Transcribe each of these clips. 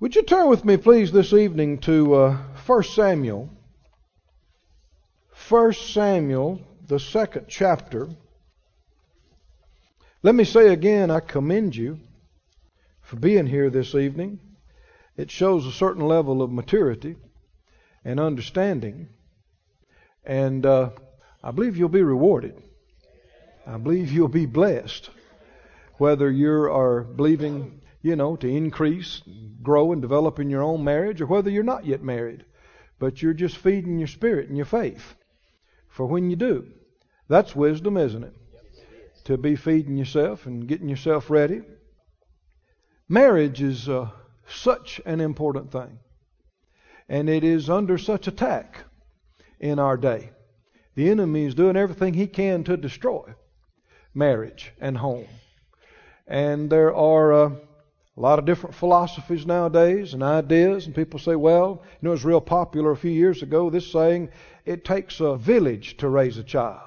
Would you turn with me, please, this evening to uh, 1 Samuel? 1 Samuel, the second chapter. Let me say again, I commend you for being here this evening. It shows a certain level of maturity and understanding. And uh, I believe you'll be rewarded. I believe you'll be blessed. Whether you are believing you know, to increase, grow, and develop in your own marriage, or whether you're not yet married, but you're just feeding your spirit and your faith for when you do. That's wisdom, isn't it? To be feeding yourself and getting yourself ready. Marriage is uh, such an important thing, and it is under such attack in our day. The enemy is doing everything he can to destroy marriage and home. And there are. Uh, a lot of different philosophies nowadays and ideas, and people say, well, you know, it was real popular a few years ago, this saying, it takes a village to raise a child.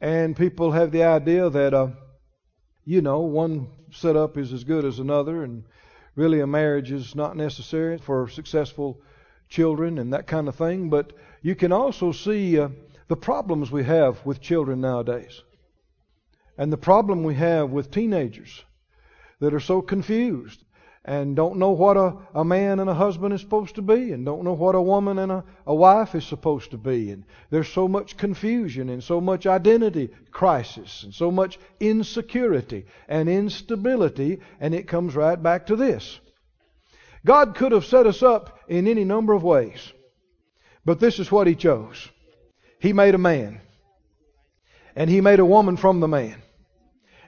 And people have the idea that, uh, you know, one setup is as good as another, and really a marriage is not necessary for successful children and that kind of thing. But you can also see uh, the problems we have with children nowadays, and the problem we have with teenagers that are so confused and don't know what a, a man and a husband is supposed to be and don't know what a woman and a, a wife is supposed to be. And there's so much confusion and so much identity crisis and so much insecurity and instability, and it comes right back to this. God could have set us up in any number of ways, but this is what He chose. He made a man, and He made a woman from the man,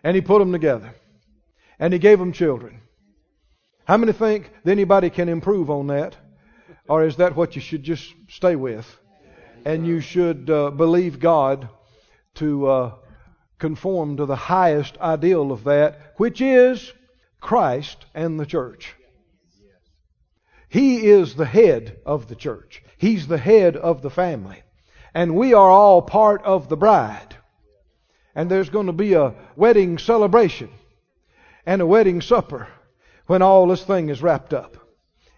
and He put them together and he gave them children. How many think that anybody can improve on that? Or is that what you should just stay with? And you should uh, believe God to uh, conform to the highest ideal of that, which is Christ and the church. He is the head of the church. He's the head of the family. And we are all part of the bride. And there's going to be a wedding celebration and a wedding supper when all this thing is wrapped up.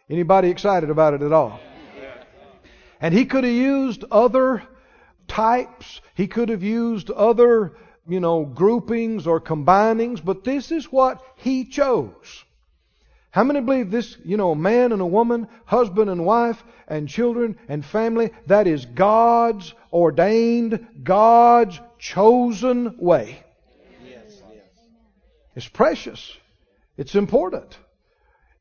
Anybody excited about it at all? And he could have used other types. He could have used other, you know, groupings or combinings, but this is what he chose. How many believe this, you know, a man and a woman, husband and wife, and children and family, that is God's ordained, God's chosen way? It's precious. It's important.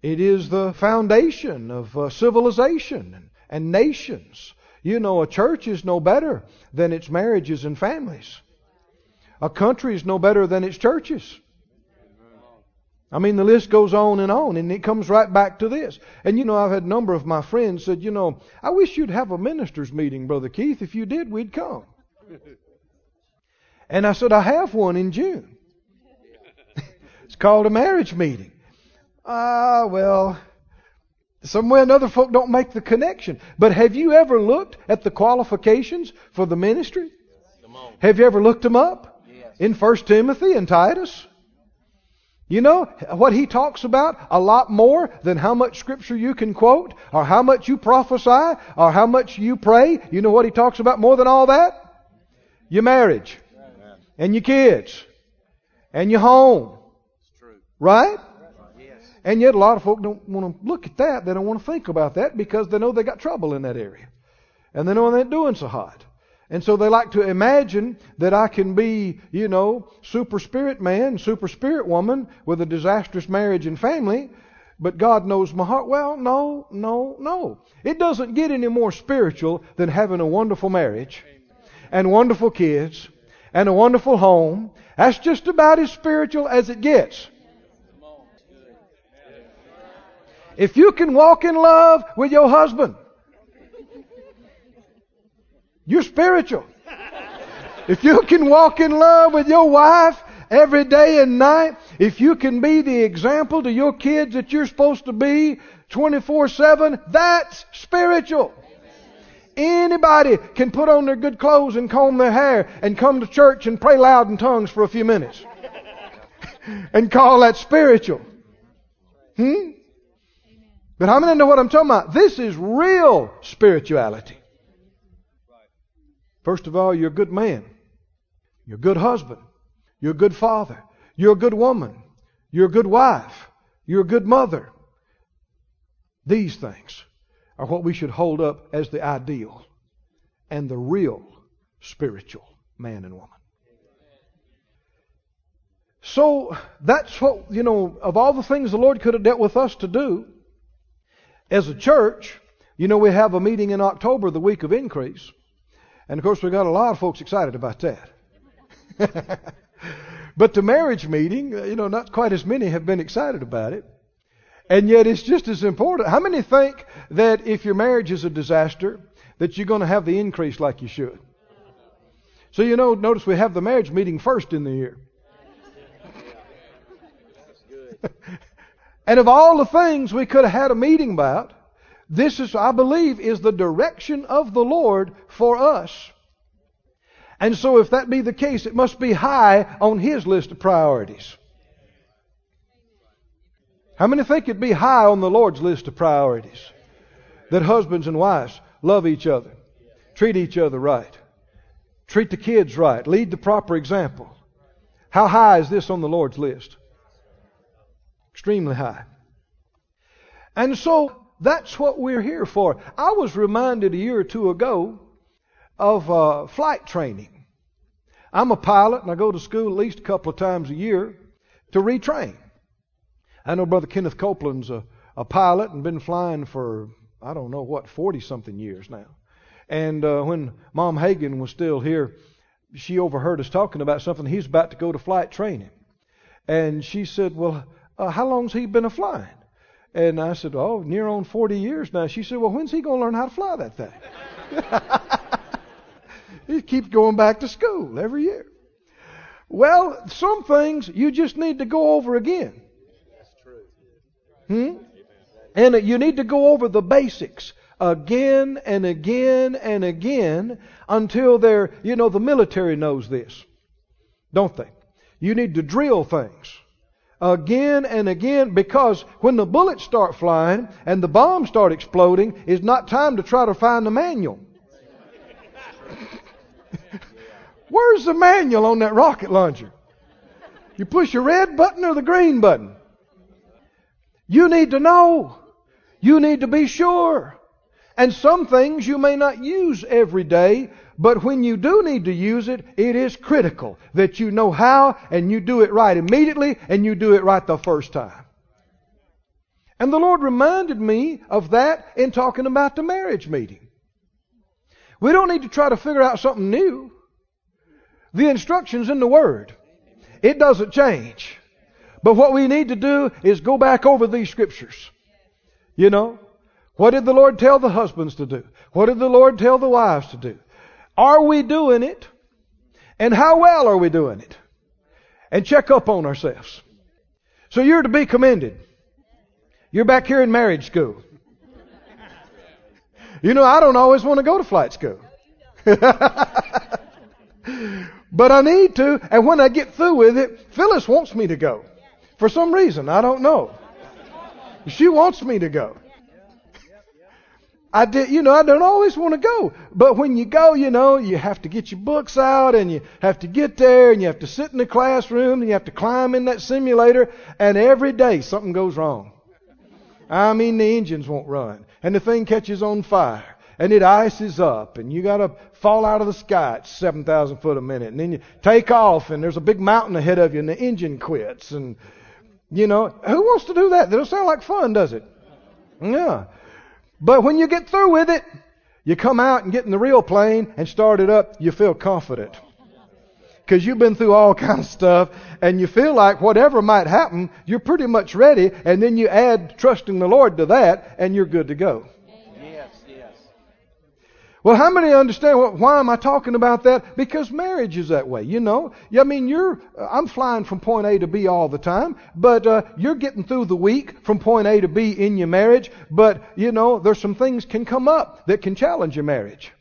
It is the foundation of uh, civilization and, nations. You know, a church is no better than its marriages and families. A country is no better than its churches. I mean, the list goes on and on, and it comes right back to this. And you know, I've had a number of my friends said, you know, I wish you'd have a ministers' meeting, Brother Keith. If you did, we'd come. And I said, I have one in June called a marriage meeting. Ah, well, some way or another folk don't make the connection. But have you ever looked at the qualifications for the ministry? Have you ever looked them up? In First Timothy and Titus? You know what he talks about a lot more than how much scripture you can quote, or how much you prophesy, or how much you pray. You know what he talks about more than all that? Your marriage, and your kids, and your home, Right? And yet a lot of folk don't want to look at that. They don't want to think about that because they know they got trouble in that area. And they know they ain't doing so hot. And so they like to imagine that I can be, you know, super spirit man, super spirit woman with a disastrous marriage and family, but God knows my heart. Well, no, no, no. It doesn't get any more spiritual than having a wonderful marriage and wonderful kids and a wonderful home. That's just about as spiritual as it gets. If you can walk in love with your husband, you're spiritual. If you can walk in love with your wife every day and night, if you can be the example to your kids that you're supposed to be 24 7, that's spiritual. Anybody can put on their good clothes and comb their hair and come to church and pray loud in tongues for a few minutes and call that spiritual. Hmm? But how many know what I'm talking about? This is real spirituality. First of all, you're a good man. You're a good husband. You're a good father. You're a good woman. You're a good wife. You're a good mother. These things are what we should hold up as the ideal and the real spiritual man and woman. So that's what, you know, of all the things the Lord could have dealt with us to do as a church, you know, we have a meeting in October, the week of increase. And of course, we got a lot of folks excited about that. but the marriage meeting, uh, you know, not quite as many have been excited about it. And yet it's just as important. How many think that if your marriage is a disaster, that you're going to have the increase like you should? So, you know, notice we have the marriage meeting first in the year. and of all the things we could have had a meeting about, this is, I believe, is the direction of the Lord for us. And so, if that be the case, it must be high on His list of priorities. How many think it'd be high on the Lord's list of priorities? That husbands and wives love each other, treat each other right, treat the kids right, lead the proper example. How high is this on the Lord's list? Extremely high. And so that's what we're here for. I was reminded a year or two ago of uh, flight training. I'm a pilot and I go to school at least a couple of times a year to retrain. I know Brother Kenneth Copeland's a, a pilot and been flying for, I don't know what, 40 something years now. And uh, when Mom Hagin was still here, she overheard us talking about something. He's about to go to flight training. And she said, Well, uh, how long's he been a flying? And I said, Oh, near on 40 years now. She said, Well, when's he going to learn how to fly that thing? he keeps going back to school every year. Well, some things you just need to go over again. Hmm? And you need to go over the basics again and again and again until they're, you know, the military knows this, don't they? You need to drill things again and again because when the bullets start flying and the bombs start exploding, it's not time to try to find the manual. Where's the manual on that rocket launcher? You push the red button or the green button? You need to know. You need to be sure. And some things you may not use every day, but when you do need to use it, it is critical that you know how and you do it right immediately and you do it right the first time. And the Lord reminded me of that in talking about the marriage meeting. We don't need to try to figure out something new. The instructions in the Word. It doesn't change. But what we need to do is go back over these scriptures. You know, what did the Lord tell the husbands to do? What did the Lord tell the wives to do? Are we doing it? And how well are we doing it? And check up on ourselves. So you're to be commended. You're back here in marriage school. You know, I don't always want to go to flight school. but I need to, and when I get through with it, Phyllis wants me to go. For some reason, I don't know. She wants me to go. I did, you know, I don't always want to go. But when you go, you know, you have to get your books out and you have to get there and you have to sit in the classroom and you have to climb in that simulator and every day something goes wrong. I mean, the engines won't run and the thing catches on fire and it ices up and you gotta fall out of the sky at 7,000 foot a minute and then you take off and there's a big mountain ahead of you and the engine quits and, you know, who wants to do that? That don't sound like fun, does it? Yeah. But when you get through with it, you come out and get in the real plane and start it up, you feel confident. Because you've been through all kinds of stuff and you feel like whatever might happen, you're pretty much ready and then you add trusting the Lord to that and you're good to go. Well, how many understand what, why am I talking about that? Because marriage is that way, you know. I mean, you're, I'm flying from point A to B all the time, but uh, you're getting through the week from point A to B in your marriage, but, you know, there's some things can come up that can challenge your marriage.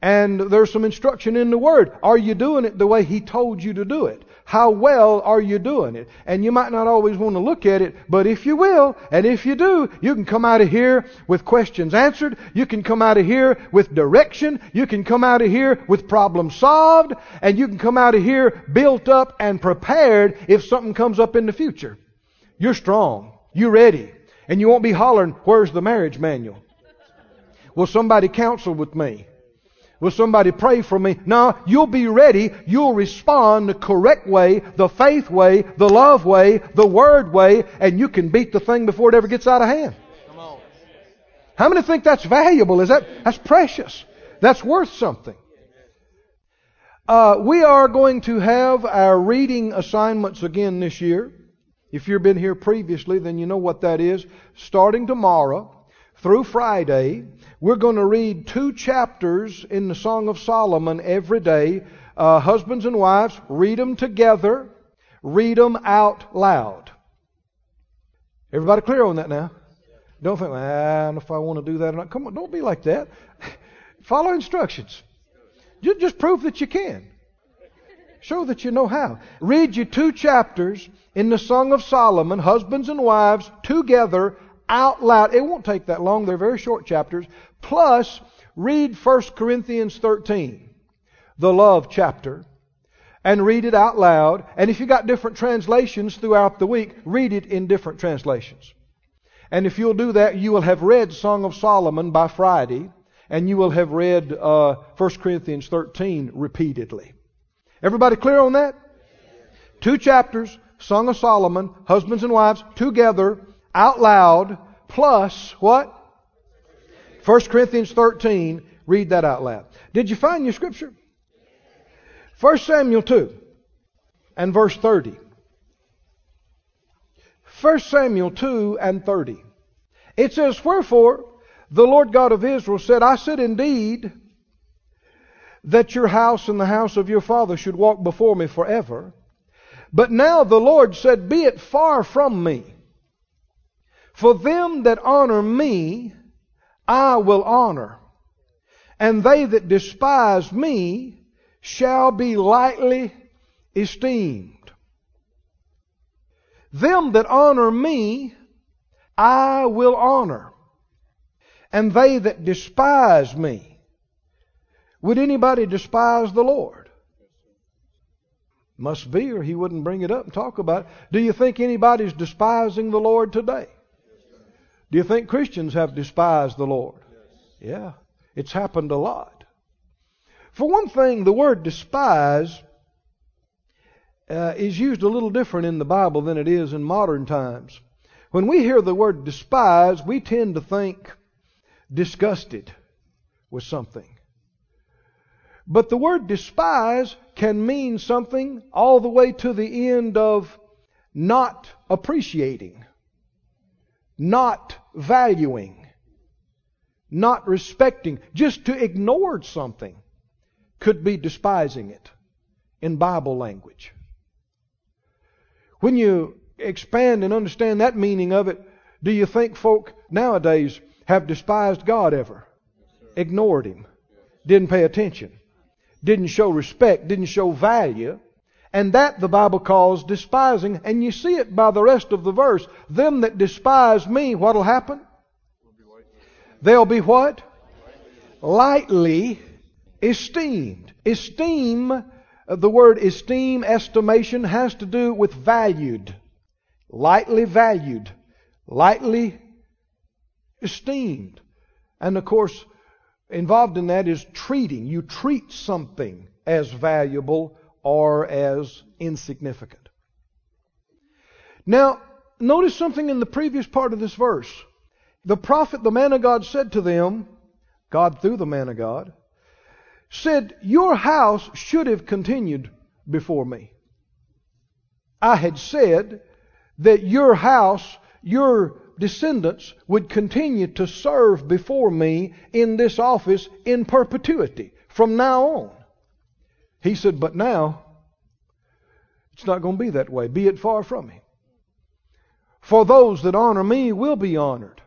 And there's some instruction in the Word. Are you doing it the way He told you to do it? How well are you doing it? And you might not always want to look at it, but if you will, and if you do, you can come out of here with questions answered. You can come out of here with direction. You can come out of here with problems solved. And you can come out of here built up and prepared if something comes up in the future. You're strong. You're ready. And you won't be hollering, where's the marriage manual? Will somebody counsel with me? Will somebody pray for me? No, you'll be ready. You'll respond the correct way, the faith way, the love way, the word way, and you can beat the thing before it ever gets out of hand. How many think that's valuable? Is that that's precious? That's worth something. Uh, we are going to have our reading assignments again this year. If you've been here previously, then you know what that is. Starting tomorrow through Friday, we're going to read two chapters in the Song of Solomon every day. Uh, husbands and wives, read them together, read them out loud. Everybody clear on that now? Don't think, I don't know if I want to do that or not. Come on, don't be like that. Follow instructions. Just, just prove that you can. Show that you know how. Read you two chapters in the Song of Solomon, husbands and wives, together out loud. It won't take that long. They're very short chapters. Plus, read 1 Corinthians 13, the love chapter, and read it out loud. And if you got different translations throughout the week, read it in different translations. And if you'll do that, you will have read Song of Solomon by Friday, and you will have read uh, 1 Corinthians 13 repeatedly. Everybody clear on that? Two chapters, Song of Solomon, husbands and wives, together, out loud, plus what? 1 Corinthians 13, read that out loud. Did you find your scripture? 1 Samuel 2 and verse 30. 1 Samuel 2 and 30. It says, Wherefore the Lord God of Israel said, I said indeed that your house and the house of your father should walk before me forever. But now the Lord said, Be it far from me. For them that honor me, I will honor, and they that despise me shall be lightly esteemed. Them that honor me, I will honor, and they that despise me. Would anybody despise the Lord? Must be, or he wouldn't bring it up and talk about it. Do you think anybody's despising the Lord today? Do you think Christians have despised the Lord? Yeah, it's happened a lot. For one thing, the word despise uh, is used a little different in the Bible than it is in modern times. When we hear the word despise, we tend to think disgusted with something. But the word despise can mean something all the way to the end of not appreciating not valuing, not respecting, just to ignore something could be despising it in Bible language. When you expand and understand that meaning of it, do you think folk nowadays have despised God ever? Ignored Him, didn't pay attention, didn't show respect, didn't show value, and that the Bible calls despising. And you see it by the rest of the verse. Them that despise me, what'll happen? They'll be what? Lightly esteemed. Esteem, uh, the word esteem, estimation, has to do with valued. Lightly valued. Lightly esteemed. And of course, involved in that is treating. You treat something as valuable or as insignificant. Now, notice something in the previous part of this verse. The prophet, the man of God, said to them, God through the man of God, said, Your house should have continued before me. I had said that your house, your descendants would continue to serve before me in this office in perpetuity from now on. He said, But now, it's not going to be that way. Be it far from me. For those that honor me will be honored.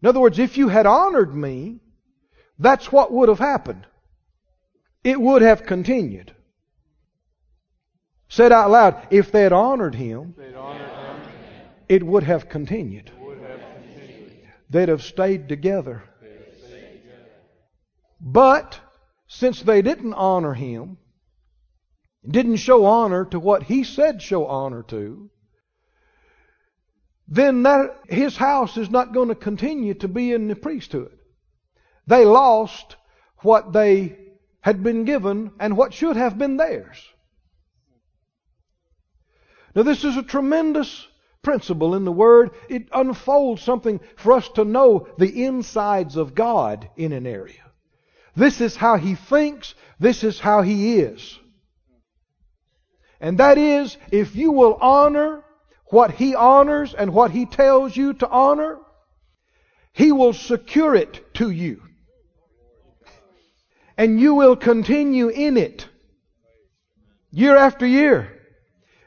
In other words, if you had honored me, that's what would have happened. It would have continued. Said out loud, if they had honored him, They'd honored him. it would have continued. Would have continued. They'd have stayed together. But since they didn't honor him, didn't show honor to what he said show honor to, then that his house is not going to continue to be in the priesthood. They lost what they had been given and what should have been theirs. Now, this is a tremendous principle in the Word. It unfolds something for us to know the insides of God in an area. This is how He thinks, this is how He is. And that is, if you will honor what He honors and what He tells you to honor, He will secure it to you. And you will continue in it year after year,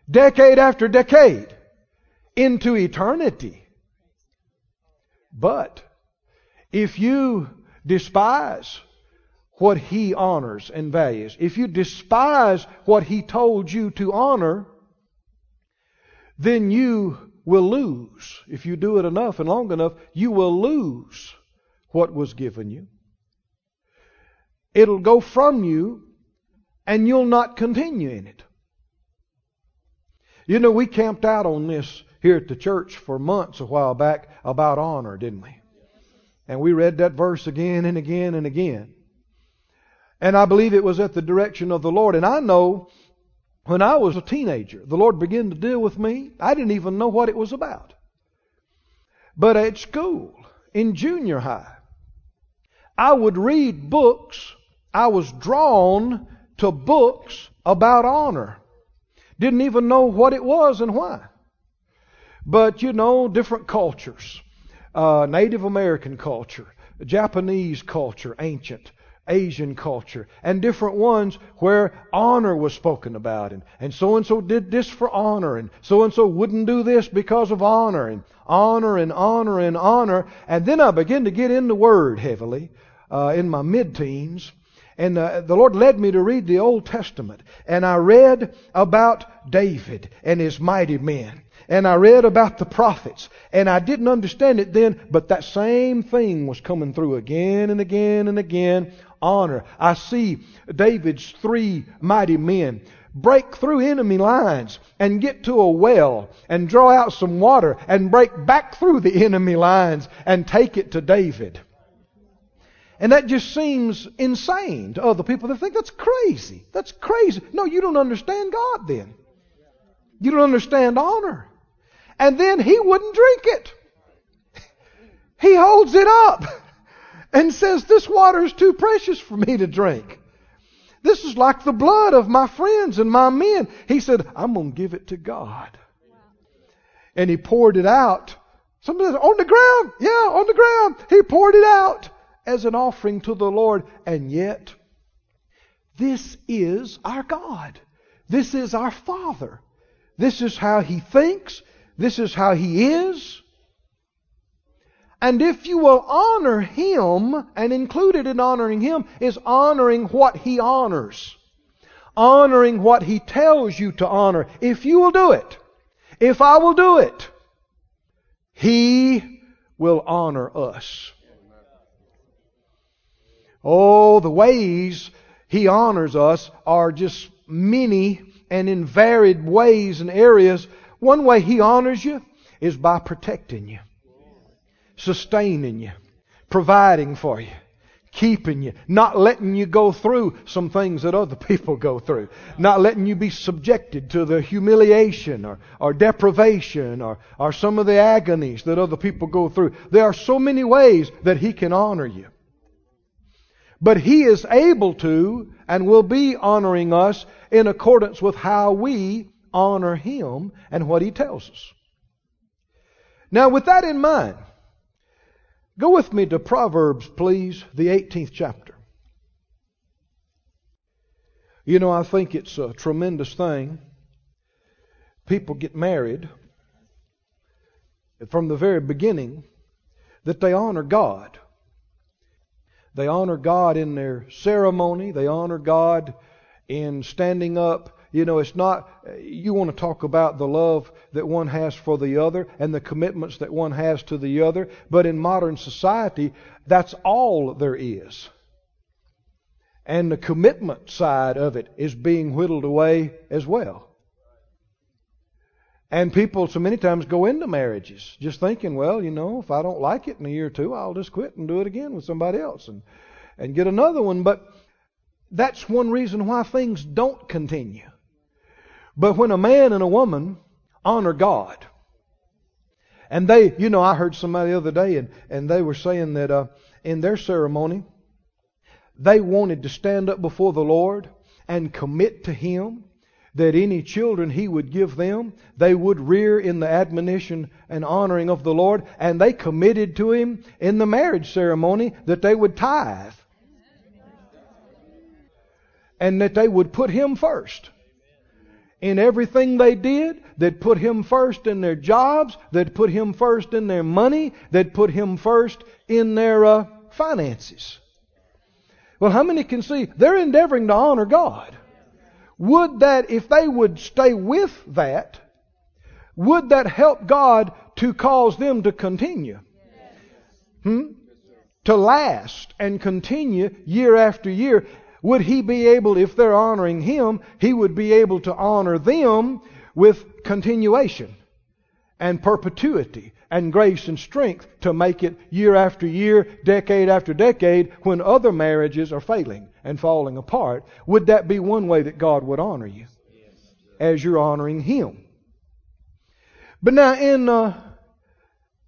decade after decade, into eternity. But if you despise what He honors and values, if you despise what He told you to honor, then you will lose. If you do it enough and long enough, you will lose what was given you. It'll go from you and you'll not continue in it. You know, we camped out on this here at the church for months a while back about honor, didn't we? And we read that verse again and again and again. And I believe it was at the direction of the Lord. And I know when I was a teenager, the Lord began to deal with me. I didn't even know what it was about. But at school, in junior high, I would read books. I was drawn to books about honor. Didn't even know what it was and why. But, you know, different cultures. Uh, Native American culture, Japanese culture, ancient, Asian culture, and different ones where honor was spoken about. And, so and so did this for honor, and so and so wouldn't do this because of honor, and honor and honor and honor. And then I began to get in the Word heavily uh, in my mid teens. And uh, the Lord led me to read the Old Testament. And I read about David and his mighty men. And I read about the prophets. And I didn't understand it then, but that same thing was coming through again and again and again. Honor. I see David's three mighty men break through enemy lines and get to a well and draw out some water and break back through the enemy lines and take it to David. And that just seems insane to other people. They think that's crazy. That's crazy. No, you don't understand God then. You don't understand honor. And then he wouldn't drink it. He holds it up and says, This water is too precious for me to drink. This is like the blood of my friends and my men. He said, I'm going to give it to God. And he poured it out. Somebody said, On the ground. Yeah, on the ground. He poured it out as an offering to the Lord. And yet, this is our God. This is our Father. This is how He thinks. This is how He is. And if you will honor Him, and included in honoring Him is honoring what He honors. Honoring what He tells you to honor. If you will do it, if I will do it, He will honor us. Oh, the ways He honors us are just many and in varied ways and areas. One way He honors you is by protecting you, sustaining you, providing for you, keeping you, not letting you go through some things that other people go through, not letting you be subjected to the humiliation or, or deprivation or, or some of the agonies that other people go through. There are so many ways that He can honor you. But He is able to and will be honoring us in accordance with how we honor Him and what He tells us. Now, with that in mind, go with me to Proverbs, please, the 18th chapter. You know, I think it's a tremendous thing. People get married from the very beginning that they honor God. They honor God in their ceremony. They honor God in standing up you know, it's not, you want to talk about the love that one has for the other and the commitments that one has to the other, but in modern society, that's all there is. And the commitment side of it is being whittled away as well. And people so many times go into marriages just thinking, well, you know, if I don't like it in a year or two, I'll just quit and do it again with somebody else and, and get another one. But that's one reason why things don't continue. But when a man and a woman honor God, and they, you know, I heard somebody the other day, and, and they were saying that uh, in their ceremony, they wanted to stand up before the Lord and commit to Him that any children He would give them, they would rear in the admonition and honoring of the Lord, and they committed to Him in the marriage ceremony that they would tithe. And that they would put Him first. In everything they did, they'd put Him first in their jobs, they'd put Him first in their money, they'd put Him first in their uh, finances. Well, how many can see they're endeavoring to honor God? Would that, if they would stay with that, would that help God to cause them to continue? Hmm? To last and continue year after year. Would He be able, if they're honoring Him, He would be able to honor them with continuation and perpetuity and grace and strength to make it year after year, decade after decade, when other marriages are failing and falling apart. Would that be one way that God would honor you as you're honoring Him? But now in uh,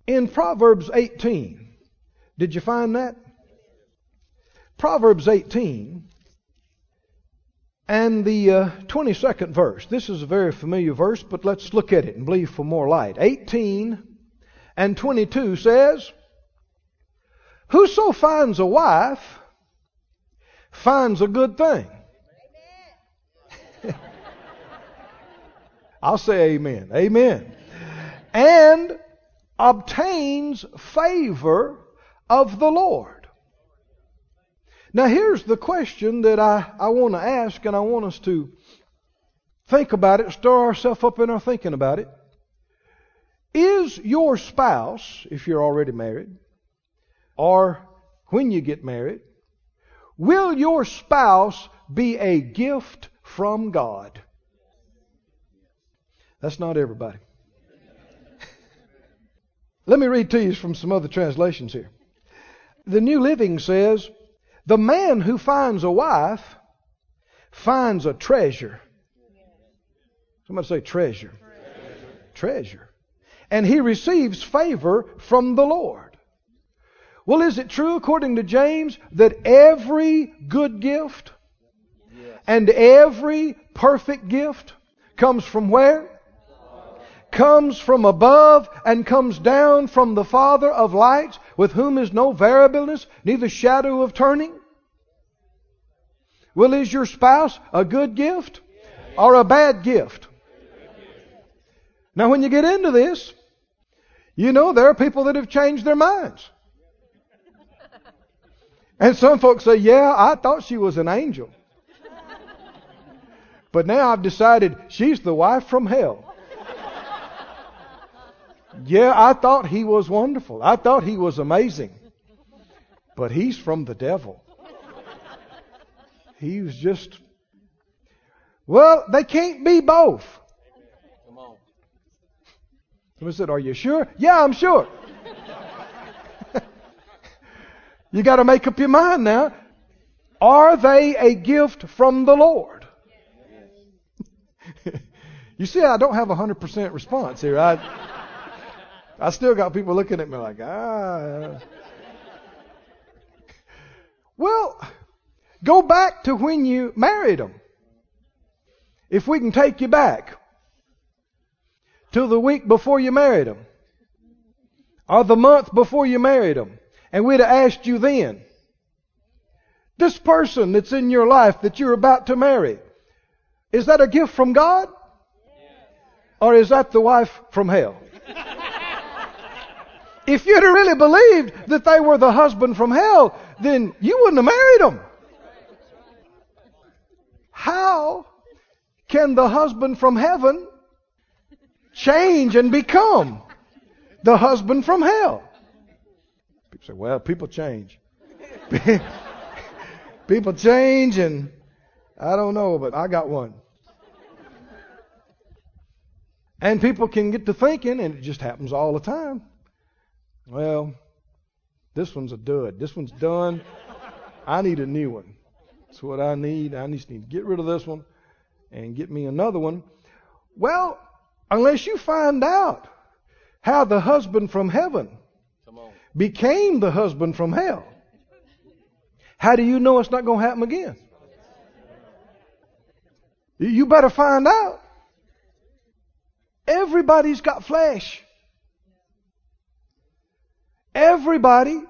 in Proverbs 18, did you find that? Proverbs 18 and the uh, 22nd verse. This is a very familiar verse, but let's look at it and believe for more light. 18 and 22 says, Whoso finds a wife finds a good thing. I'll say amen. Amen. And obtains favor of the Lord. Now, here's the question that I, I want to ask, and I want us to think about it, stir ourselves up in our thinking about it. Is your spouse, if you're already married, or when you get married, will your spouse be a gift from God? That's not everybody. Let me read to you from some other translations here. The New Living says, The man who finds a wife finds a treasure. Somebody say treasure. Treasure. treasure. And he receives favor from the Lord. Well, is it true, according to James, that every good gift and every perfect gift comes from where? comes from above and comes down from the Father of lights, with whom is no variableness, neither shadow of turning? Well, is your spouse a good gift or a bad gift? Now, when you get into this, you know there are people that have changed their minds. And some folks say, Yeah, I thought she was an angel. But now I've decided she's the wife from hell. Yeah, I thought he was wonderful. I thought he was amazing. But he's from the devil. He was just. Well, they can't be both. Come on. Said, Are you sure? Yeah, I'm sure. you got to make up your mind now. Are they a gift from the Lord? you see, I don't have a 100% response here. I. I still got people looking at me like, ah. Well, go back to when you married them. If we can take you back to the week before you married them, or the month before you married them, and we'd have asked you then, this person that's in your life that you're about to marry, is that a gift from God? Or is that the wife from hell? If you'd really believed that they were the husband from hell, then you wouldn't have married them. How can the husband from heaven change and become the husband from hell? People say, well, people change. people change, and I don't know, but I got one. And people can get to thinking, and it just happens all the time. Well, this one's a dud. This one's done. I need a new one. That's what I need. I just need to get rid of this one and get me another one. Well, unless you find out how the husband from heaven became the husband from hell, how do you know it's not going to happen again? You better find out. Everybody's got flesh. Everybody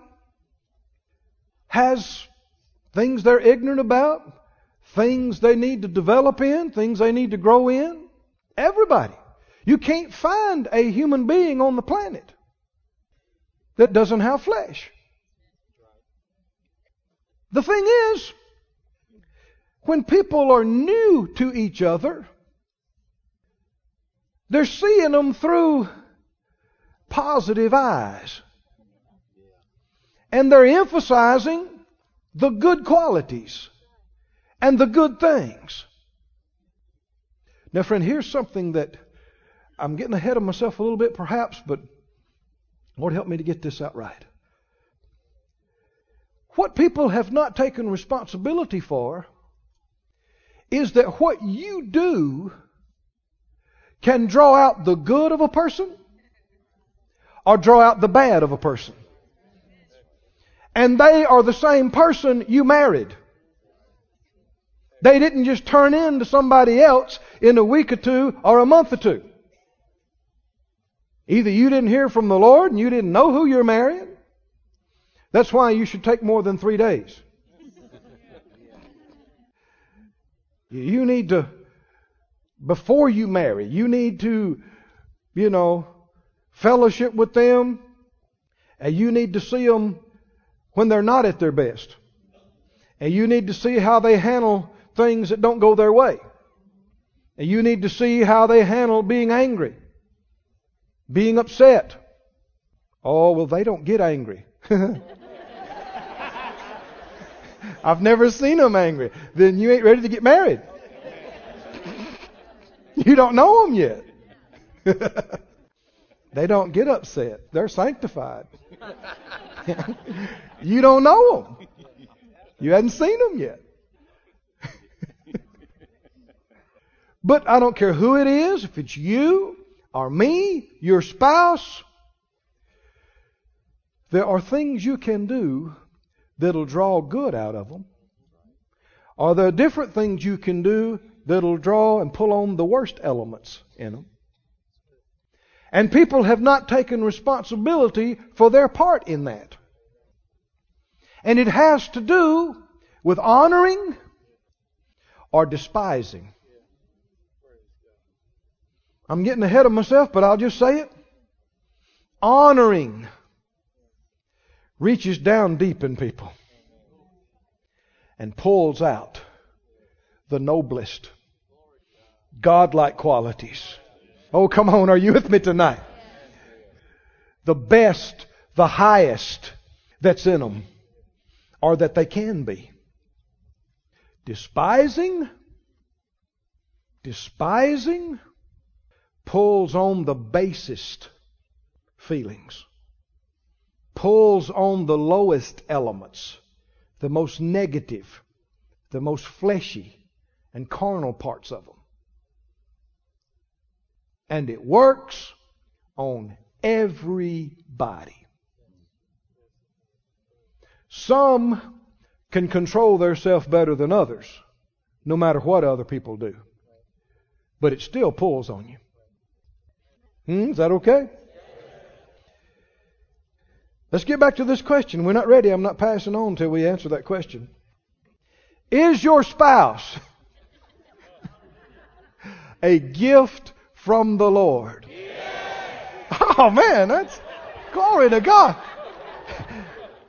has things they're ignorant about, things they need to develop in, things they need to grow in. Everybody. You can't find a human being on the planet that doesn't have flesh. The thing is, when people are new to each other, they're seeing them through positive eyes. And they're emphasizing the good qualities and the good things. Now, friend, here's something that I'm getting ahead of myself a little bit, perhaps, but Lord, help me to get this out right. What people have not taken responsibility for is that what you do can draw out the good of a person or draw out the bad of a person. And they are the same person you married. They didn't just turn into somebody else in a week or two or a month or two. Either you didn't hear from the Lord and you didn't know who you're marrying. That's why you should take more than three days. You need to before you marry. You need to, you know, fellowship with them. And you need to see them when they're not at their best. And you need to see how they handle things that don't go their way. And you need to see how they handle being angry, being upset. Oh, well, they don't get angry. I've never seen them angry. Then you ain't ready to get married. You don't know them yet. they don't get upset. They're sanctified. you don't know them. You hadn't seen them yet. but I don't care who it is, if it's you or me, your spouse, there are things you can do that'll draw good out of them. Are there different things you can do that'll draw and pull on the worst elements in them. And people have not taken responsibility for their part in that. And it has to do with honoring or despising. I'm getting ahead of myself, but I'll just say it. Honoring reaches down deep in people and pulls out the noblest, godlike qualities. Oh, come on, are you with me tonight? The best, the highest that's in them, or that they can be. Despising, despising pulls on the basest feelings, pulls on the lowest elements, the most negative, the most fleshy, and carnal parts of them. And it works on everybody. Some can control themselves better than others, no matter what other people do. But it still pulls on you. Hmm, is that okay? Let's get back to this question. We're not ready. I'm not passing on until we answer that question. Is your spouse a gift from the Lord. Oh man, that's glory to God.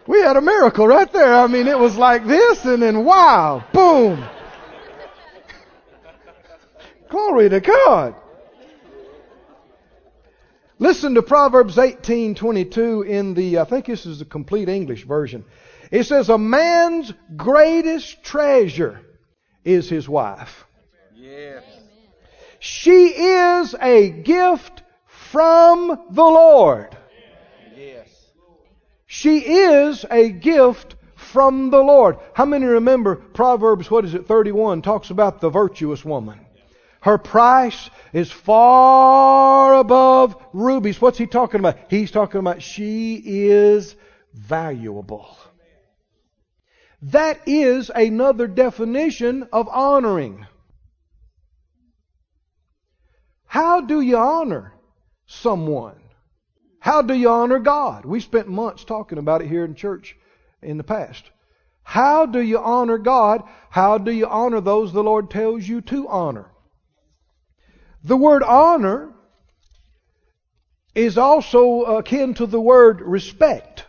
We had a miracle right there. I mean, it was like this and then wow, boom. Glory to God. Listen to Proverbs 18:22 in the I think this is the complete English version. It says a man's greatest treasure is his wife. Yes. She is a gift from the Lord. Yes. She is a gift from the Lord. How many remember Proverbs, what is it, 31, talks about the virtuous woman? Her price is far above rubies. What's he talking about? He's talking about she is valuable. That is another definition of honoring. How do you honor someone? How do you honor God? We spent months talking about it here in church in the past. How do you honor God? How do you honor those the Lord tells you to honor? The word honor is also akin to the word respect.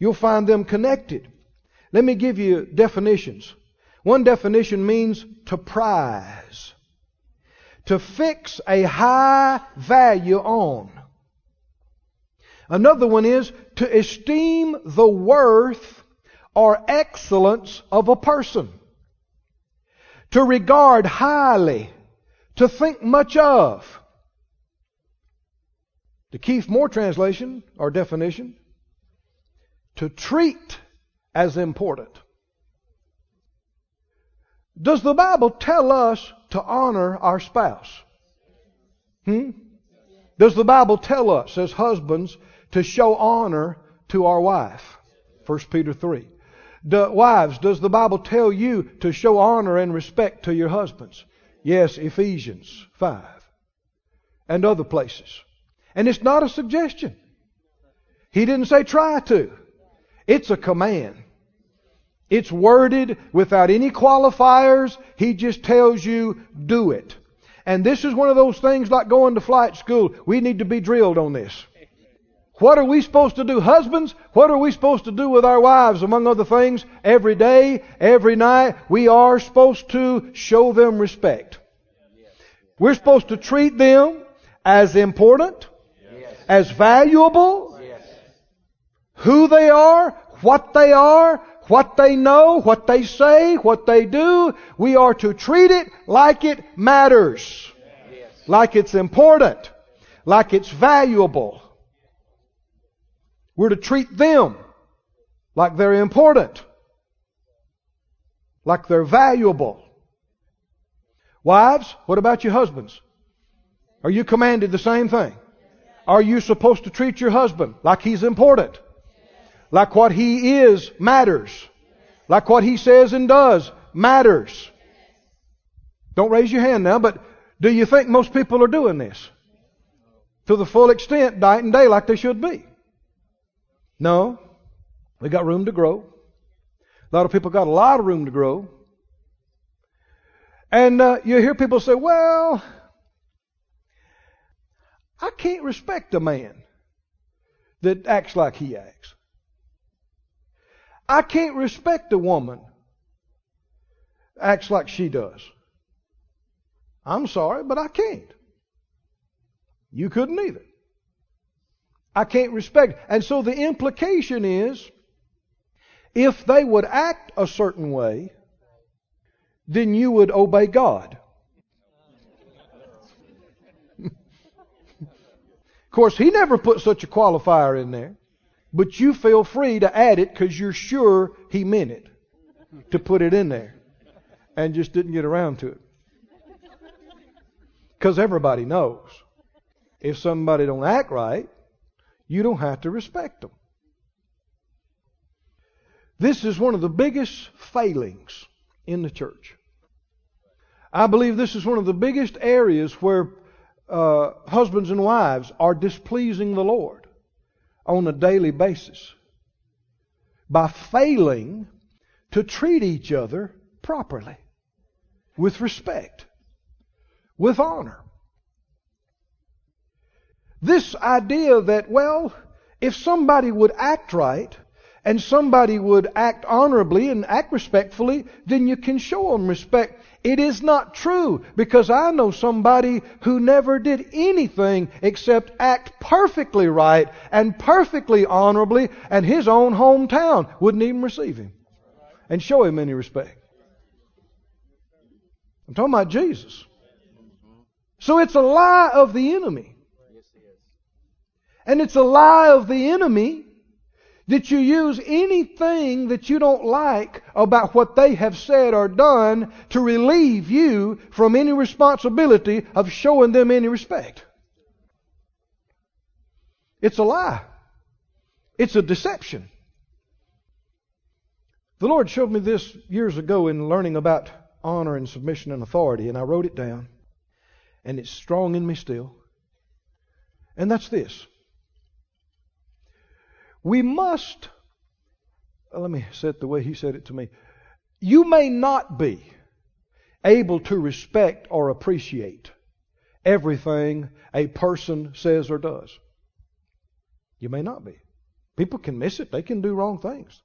You'll find them connected. Let me give you definitions. One definition means to prize, to fix a high value on. Another one is to esteem the worth or excellence of a person, to regard highly, to think much of. The Keith Moore translation or definition, to treat as important. Does the Bible tell us to honor our spouse? Hmm? Does the Bible tell us as husbands to show honor to our wife? 1 Peter 3. Do, wives, does the Bible tell you to show honor and respect to your husbands? Yes, Ephesians 5. And other places. And it's not a suggestion. He didn't say try to. It's a command. It's worded without any qualifiers. He just tells you, do it. And this is one of those things like going to flight school. We need to be drilled on this. What are we supposed to do? Husbands, what are we supposed to do with our wives, among other things? Every day, every night, we are supposed to show them respect. We're supposed to treat them as important, as valuable, who they are, what they are, what they know, what they say, what they do. We are to treat it like it matters, like it's important, like it's valuable. We're to treat them like they're important, like they're valuable. Wives, what about your husbands? Are you commanded the same thing? Are you supposed to treat your husband like he's important? Like what he is matters? Like what he says and does matters? Don't raise your hand now, but do you think most people are doing this? To the full extent, night and day, like they should be. No. We got room to grow. A lot of people got a lot of room to grow. And uh, you hear people say, well, I can't respect a man that acts like he acts. I can't respect a woman acts like she does. I'm sorry, but I can't. You couldn't either. I can't respect. And so the implication is if they would act a certain way, then you would obey God. of course, he never put such a qualifier in there, but you feel free to add it because you're sure he meant it to put it in there and just didn't get around to it. Because everybody knows if somebody don't act right, you don't have to respect them. This is one of the biggest failings in the church. I believe this is one of the biggest areas where uh, husbands and wives are displeasing the Lord on a daily basis by failing to treat each other properly, with respect, with honor. This idea that, well, if somebody would act right and somebody would act honorably and act respectfully, then you can show them respect. It is not true because I know somebody who never did anything except act perfectly right and perfectly honorably, and his own hometown wouldn't even receive him and show him any respect. I'm talking about Jesus. So it's a lie of the enemy. And it's a lie of the enemy that you use anything that you don't like about what they have said or done to relieve you from any responsibility of showing them any respect. It's a lie. It's a deception. The Lord showed me this years ago in learning about honor and submission and authority, and I wrote it down, and it's strong in me still. And that's this we must, uh, let me say it the way he said it to me. You may not be able to respect or appreciate everything a person says or does. You may not be. People can miss it, they can do wrong things.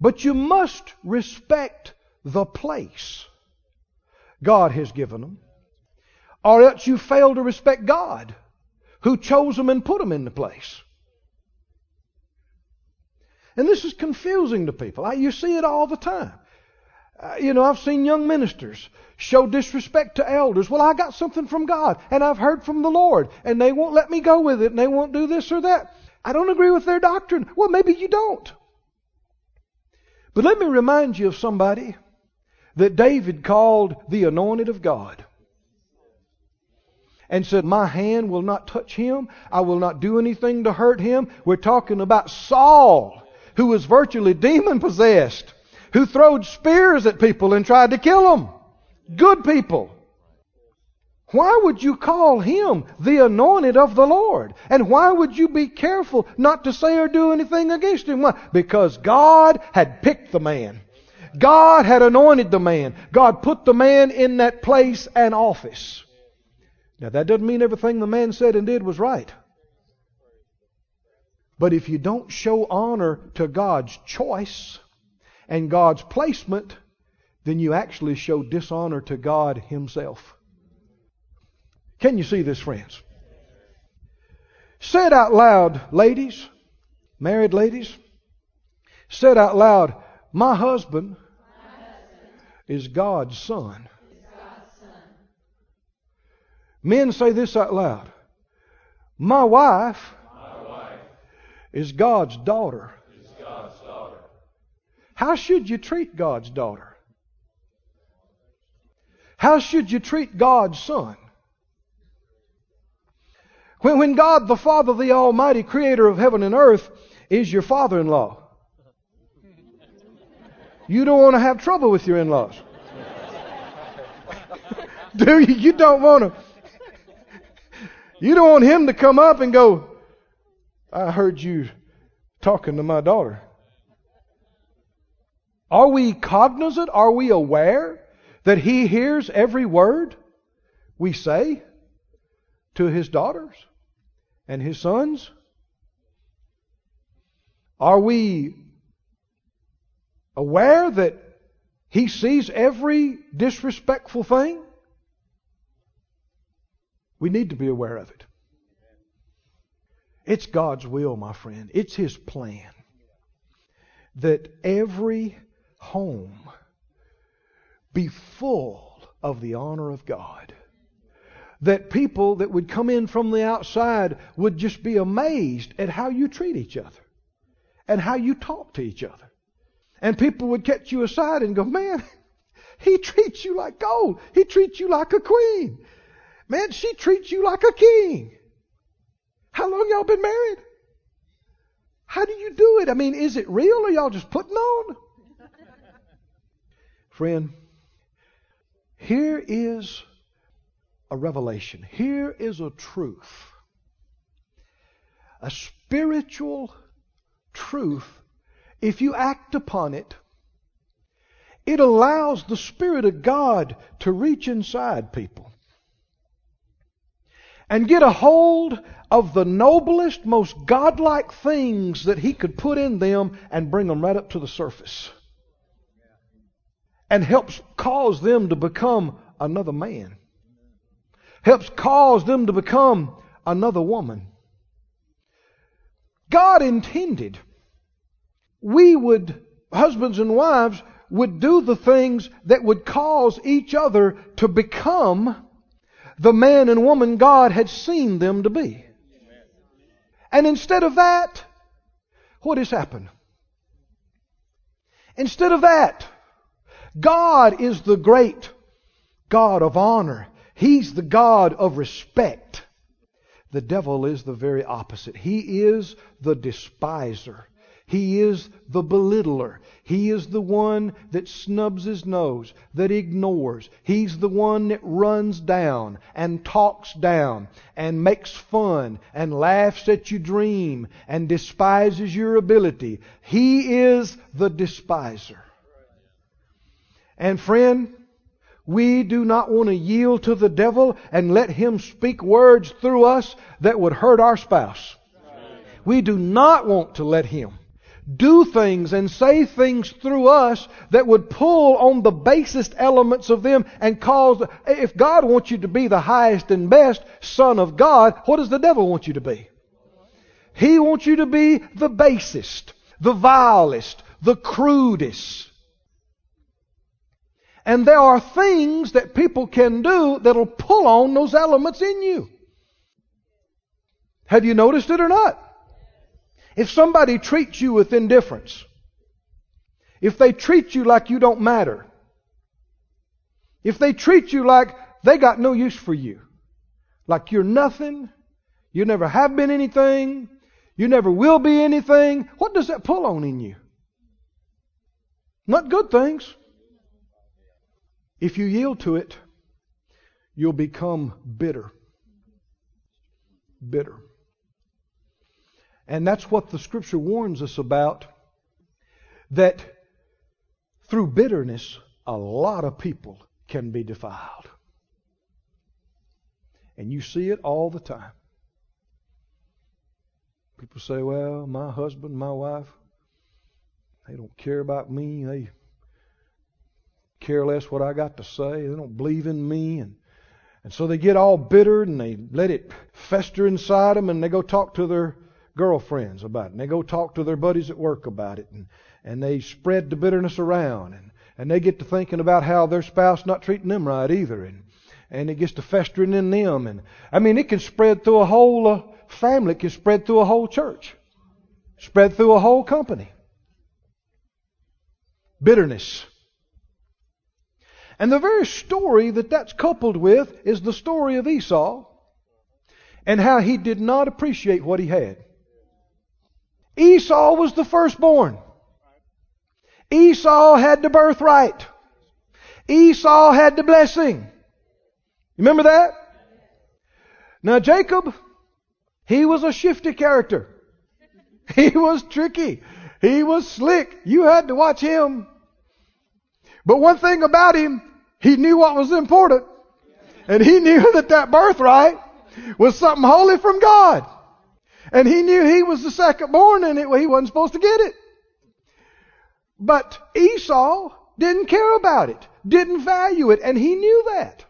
But you must respect the place God has given them, or else you fail to respect God who chose them and put them in the place. And this is confusing to people. You see it all the time. Uh, you know, I've seen young ministers show disrespect to elders. Well, I got something from God, and I've heard from the Lord, and they won't let me go with it, and they won't do this or that. I don't agree with their doctrine. Well, maybe you don't. But let me remind you of somebody that David called the anointed of God and said, My hand will not touch him. I will not do anything to hurt him. We're talking about Saul who was virtually demon possessed, who throwed spears at people and tried to kill them. Good people. Why would you call him the anointed of the Lord? And why would you be careful not to say or do anything against him? Why? Because God had picked the man. God had anointed the man. God put the man in that place and office. Now that doesn't mean everything the man said and did was right. But if you don't show honor to God's choice and God's placement, then you actually show dishonor to God Himself. Can you see this, friends? Say it out loud, ladies, married ladies. Say it out loud. My husband, is God's son. Men say this out loud. My wife is God's daughter. Is God's daughter. How should you treat God's daughter? How should you treat God's son? When, when God, the Father, the Almighty Creator of heaven and earth, is your father in law, you don't want to have trouble with your in laws. Do you? You don't want to. You don't want him to come up and go, I heard you talking to my daughter. Are we cognizant? Are we aware that he hears every word we say to his daughters and his sons? Are we aware that he sees every disrespectful thing? We need to be aware of it. It's God's will, my friend. It's His plan that every home be full of the honor of God. That people that would come in from the outside would just be amazed at how you treat each other and how you talk to each other. And people would catch you aside and go, Man, he treats you like gold. He treats you like a queen. Man, she treats you like a king. How long y'all been married? How do you do it? I mean, is it real or y'all just putting on? Friend, here is a revelation. Here is a truth. A spiritual truth. If you act upon it, it allows the Spirit of God to reach inside people and get a hold of the noblest, most godlike things that he could put in them and bring them right up to the surface. And helps cause them to become another man. Helps cause them to become another woman. God intended we would, husbands and wives, would do the things that would cause each other to become the man and woman God had seen them to be. And instead of that, what has happened? Instead of that, God is the great God of honor. He's the God of respect. The devil is the very opposite. He is the despiser. He is the belittler. He is the one that snubs his nose, that ignores. He's the one that runs down and talks down and makes fun and laughs at your dream and despises your ability. He is the despiser. And friend, we do not want to yield to the devil and let him speak words through us that would hurt our spouse. We do not want to let him do things and say things through us that would pull on the basest elements of them and cause, if God wants you to be the highest and best Son of God, what does the devil want you to be? He wants you to be the basest, the vilest, the crudest. And there are things that people can do that'll pull on those elements in you. Have you noticed it or not? If somebody treats you with indifference, if they treat you like you don't matter, if they treat you like they got no use for you, like you're nothing, you never have been anything, you never will be anything, what does that pull on in you? Not good things. If you yield to it, you'll become bitter. Bitter. And that's what the scripture warns us about that through bitterness, a lot of people can be defiled. And you see it all the time. People say, well, my husband, my wife, they don't care about me. They care less what I got to say. They don't believe in me. And, and so they get all bitter and they let it fester inside them and they go talk to their girlfriends about it. And they go talk to their buddies at work about it. And, and they spread the bitterness around. And, and they get to thinking about how their spouse not treating them right either. And, and it gets to festering in them. And I mean, it can spread through a whole uh, family. It can spread through a whole church. Spread through a whole company. Bitterness. And the very story that that's coupled with is the story of Esau and how he did not appreciate what he had. Esau was the firstborn. Esau had the birthright. Esau had the blessing. Remember that? Now Jacob, he was a shifty character. He was tricky. He was slick. You had to watch him. But one thing about him, he knew what was important. And he knew that that birthright was something holy from God. And he knew he was the second born and it, he wasn't supposed to get it. But Esau didn't care about it, didn't value it, and he knew that.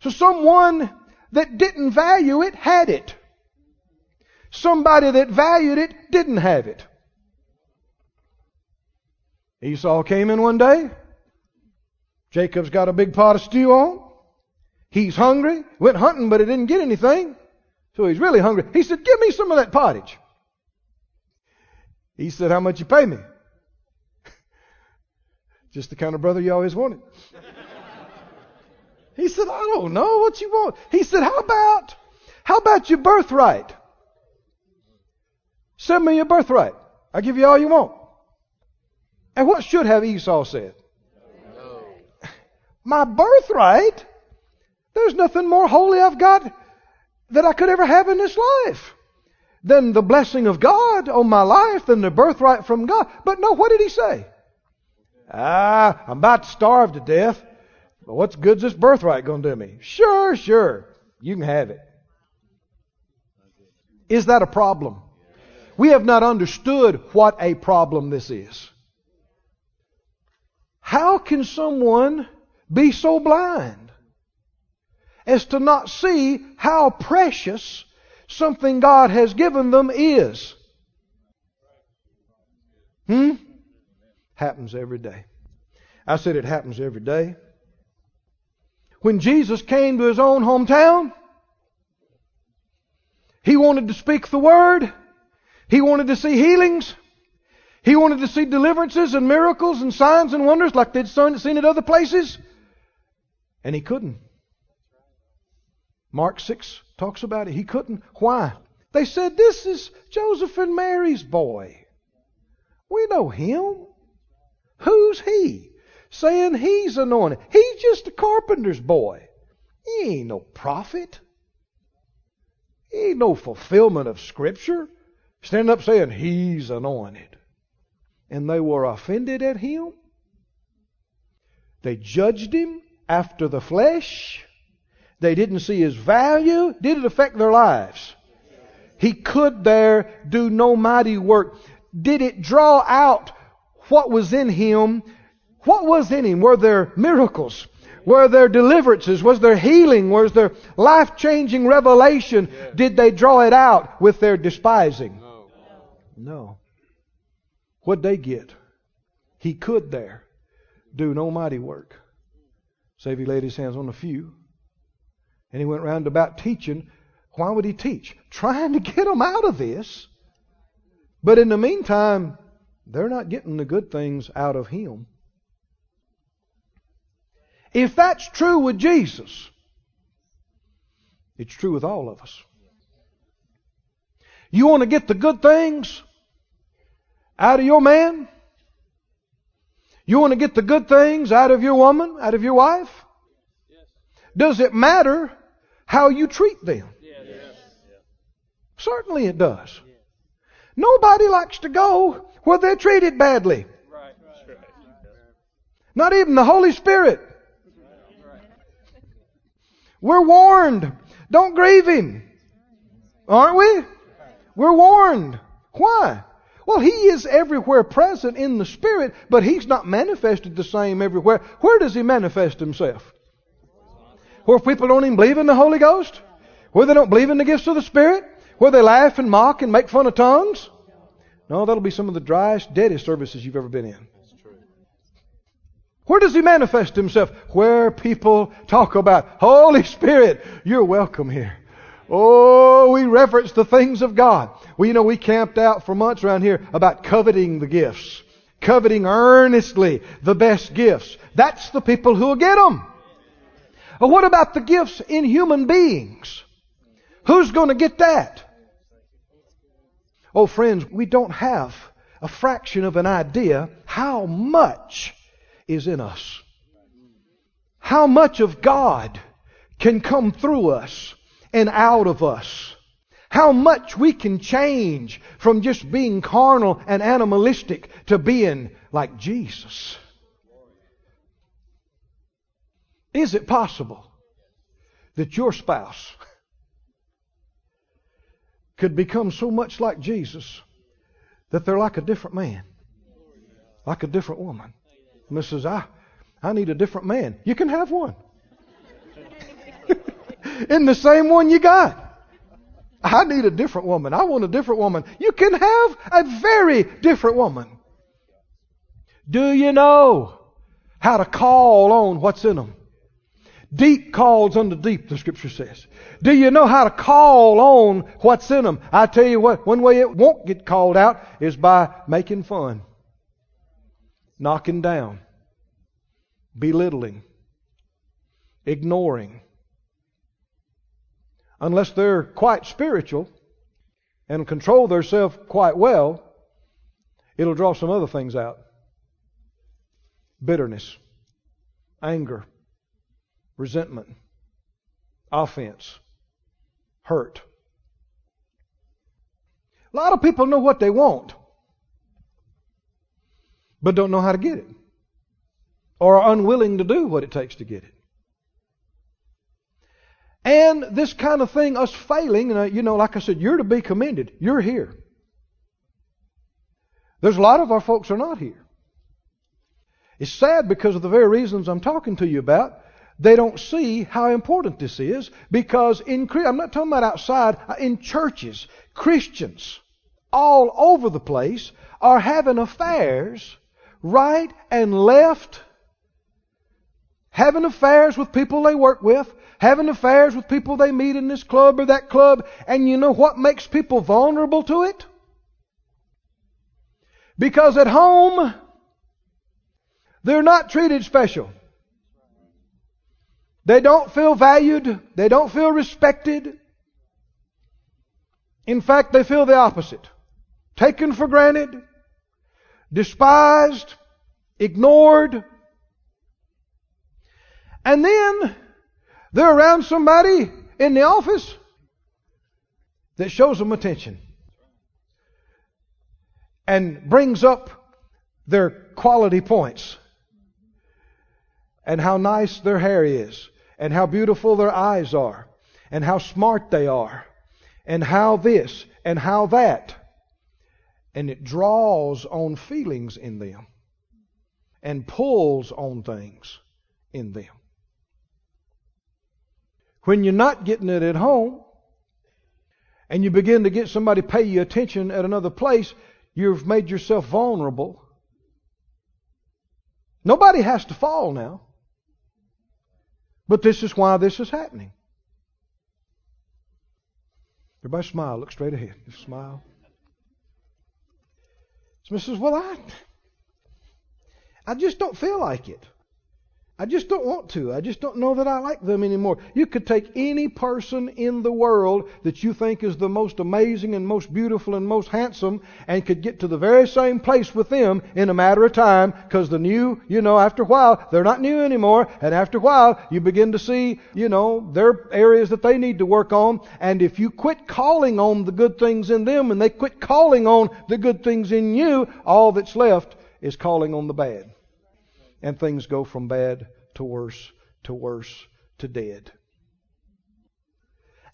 So someone that didn't value it had it. Somebody that valued it didn't have it. Esau came in one day. Jacob's got a big pot of stew on. He's hungry. Went hunting, but he didn't get anything. So he's really hungry. He said, Give me some of that pottage. He said, How much you pay me? Just the kind of brother you always wanted. he said, I don't know what you want. He said, How about how about your birthright? Send me your birthright. I'll give you all you want. And what should have Esau said? No. My birthright? There's nothing more holy I've got that I could ever have in this life than the blessing of God on my life, than the birthright from God. But no, what did he say? Ah, I'm about to starve to death. But what's good's this birthright going to do me? Sure, sure. You can have it. Is that a problem? We have not understood what a problem this is. How can someone be so blind as to not see how precious something God has given them is? Hmm? Happens every day. I said it happens every day. When Jesus came to his own hometown, he wanted to speak the word. He wanted to see healings. He wanted to see deliverances and miracles and signs and wonders like they'd seen at other places. And he couldn't. Mark 6 talks about it. He couldn't. Why? They said, This is Joseph and Mary's boy. We know him. Who's he? Saying he's anointed. He's just a carpenter's boy. He ain't no prophet. He ain't no fulfillment of Scripture. Standing up saying he's anointed. And they were offended at him. They judged him after the flesh. They didn't see his value. Did it affect their lives? He could there do no mighty work. Did it draw out what was in him? What was in him? Were there miracles? Were there deliverances? Was there healing? Was there life changing revelation? Did they draw it out with their despising? No. No. What'd they get? He could there do no mighty work. Save he laid his hands on a few. And he went round about teaching. Why would he teach? Trying to get them out of this. But in the meantime, they're not getting the good things out of him. If that's true with Jesus, it's true with all of us. You want to get the good things out of your man? You want to get the good things out of your woman, out of your wife? Does it matter how you treat them? Yes. Certainly it does. Nobody likes to go where they're treated badly. Not even the Holy Spirit. We're warned. Don't grieve Him. Aren't we? We're warned. Why? Well, He is everywhere present in the Spirit, but He's not manifested the same everywhere. Where does He manifest Himself? Where people don't even believe in the Holy Ghost? Where they don't believe in the gifts of the Spirit? Where they laugh and mock and make fun of tongues? No, that'll be some of the driest, deadest services you've ever been in. Where does he manifest himself? Where people talk about Holy Spirit, you're welcome here. Oh, we reverence the things of God. Well, you know, we camped out for months around here about coveting the gifts. Coveting earnestly the best gifts. That's the people who'll get them. What about the gifts in human beings? Who's going to get that? Oh, friends, we don't have a fraction of an idea how much is in us. How much of God can come through us and out of us. How much we can change from just being carnal and animalistic to being like Jesus. Is it possible that your spouse could become so much like Jesus that they're like a different man, like a different woman? Mrs. I, I need a different man. You can have one. In the same one you got. I need a different woman. I want a different woman. You can have a very different woman. Do you know how to call on what's in them? Deep calls unto deep, the scripture says. Do you know how to call on what's in them? I tell you what, one way it won't get called out is by making fun knocking down, belittling, ignoring. Unless they're quite spiritual and control themselves quite well, it'll draw some other things out bitterness, anger, resentment, offense, hurt. A lot of people know what they want but don't know how to get it, or are unwilling to do what it takes to get it. And this kind of thing, us failing, uh, you know, like I said, you're to be commended. You're here. There's a lot of our folks are not here. It's sad because of the very reasons I'm talking to you about. They don't see how important this is because in I'm not talking about outside uh, in churches, Christians all over the place are having affairs right and left, having affairs with people they work with, having affairs with people they meet in this club or that club, and you know what makes people vulnerable to it? Because at home, they're not treated special. They don't feel valued. They don't feel respected. In fact, they feel the opposite. Taken for granted, despised, ignored. And then they're around somebody in the office that shows them attention and brings up their quality points and how nice their hair is and how beautiful their eyes are and how smart they are and how this and how that. And it draws on feelings in them and pulls on things in them. When you're not getting it at home and you begin to get somebody pay you attention at another place, You've made yourself vulnerable. Nobody has to fall now. But this is why this is happening. Everybody smile. Look straight ahead. Just smile. Smith says, Well, I, I just don't feel like it. I just don't want to. I just don't know that I like them anymore. You could take any person in the world that you think is the most amazing and most beautiful and most handsome and could get to the very same place with them in a matter of time because the new, you know, after a while, they're not new anymore. And after a while, you begin to see, you know, their areas that they need to work on. And if you quit calling on the good things in them and they quit calling on the good things in you, all that's left is calling on the bad and things go from bad to worse to worse to dead.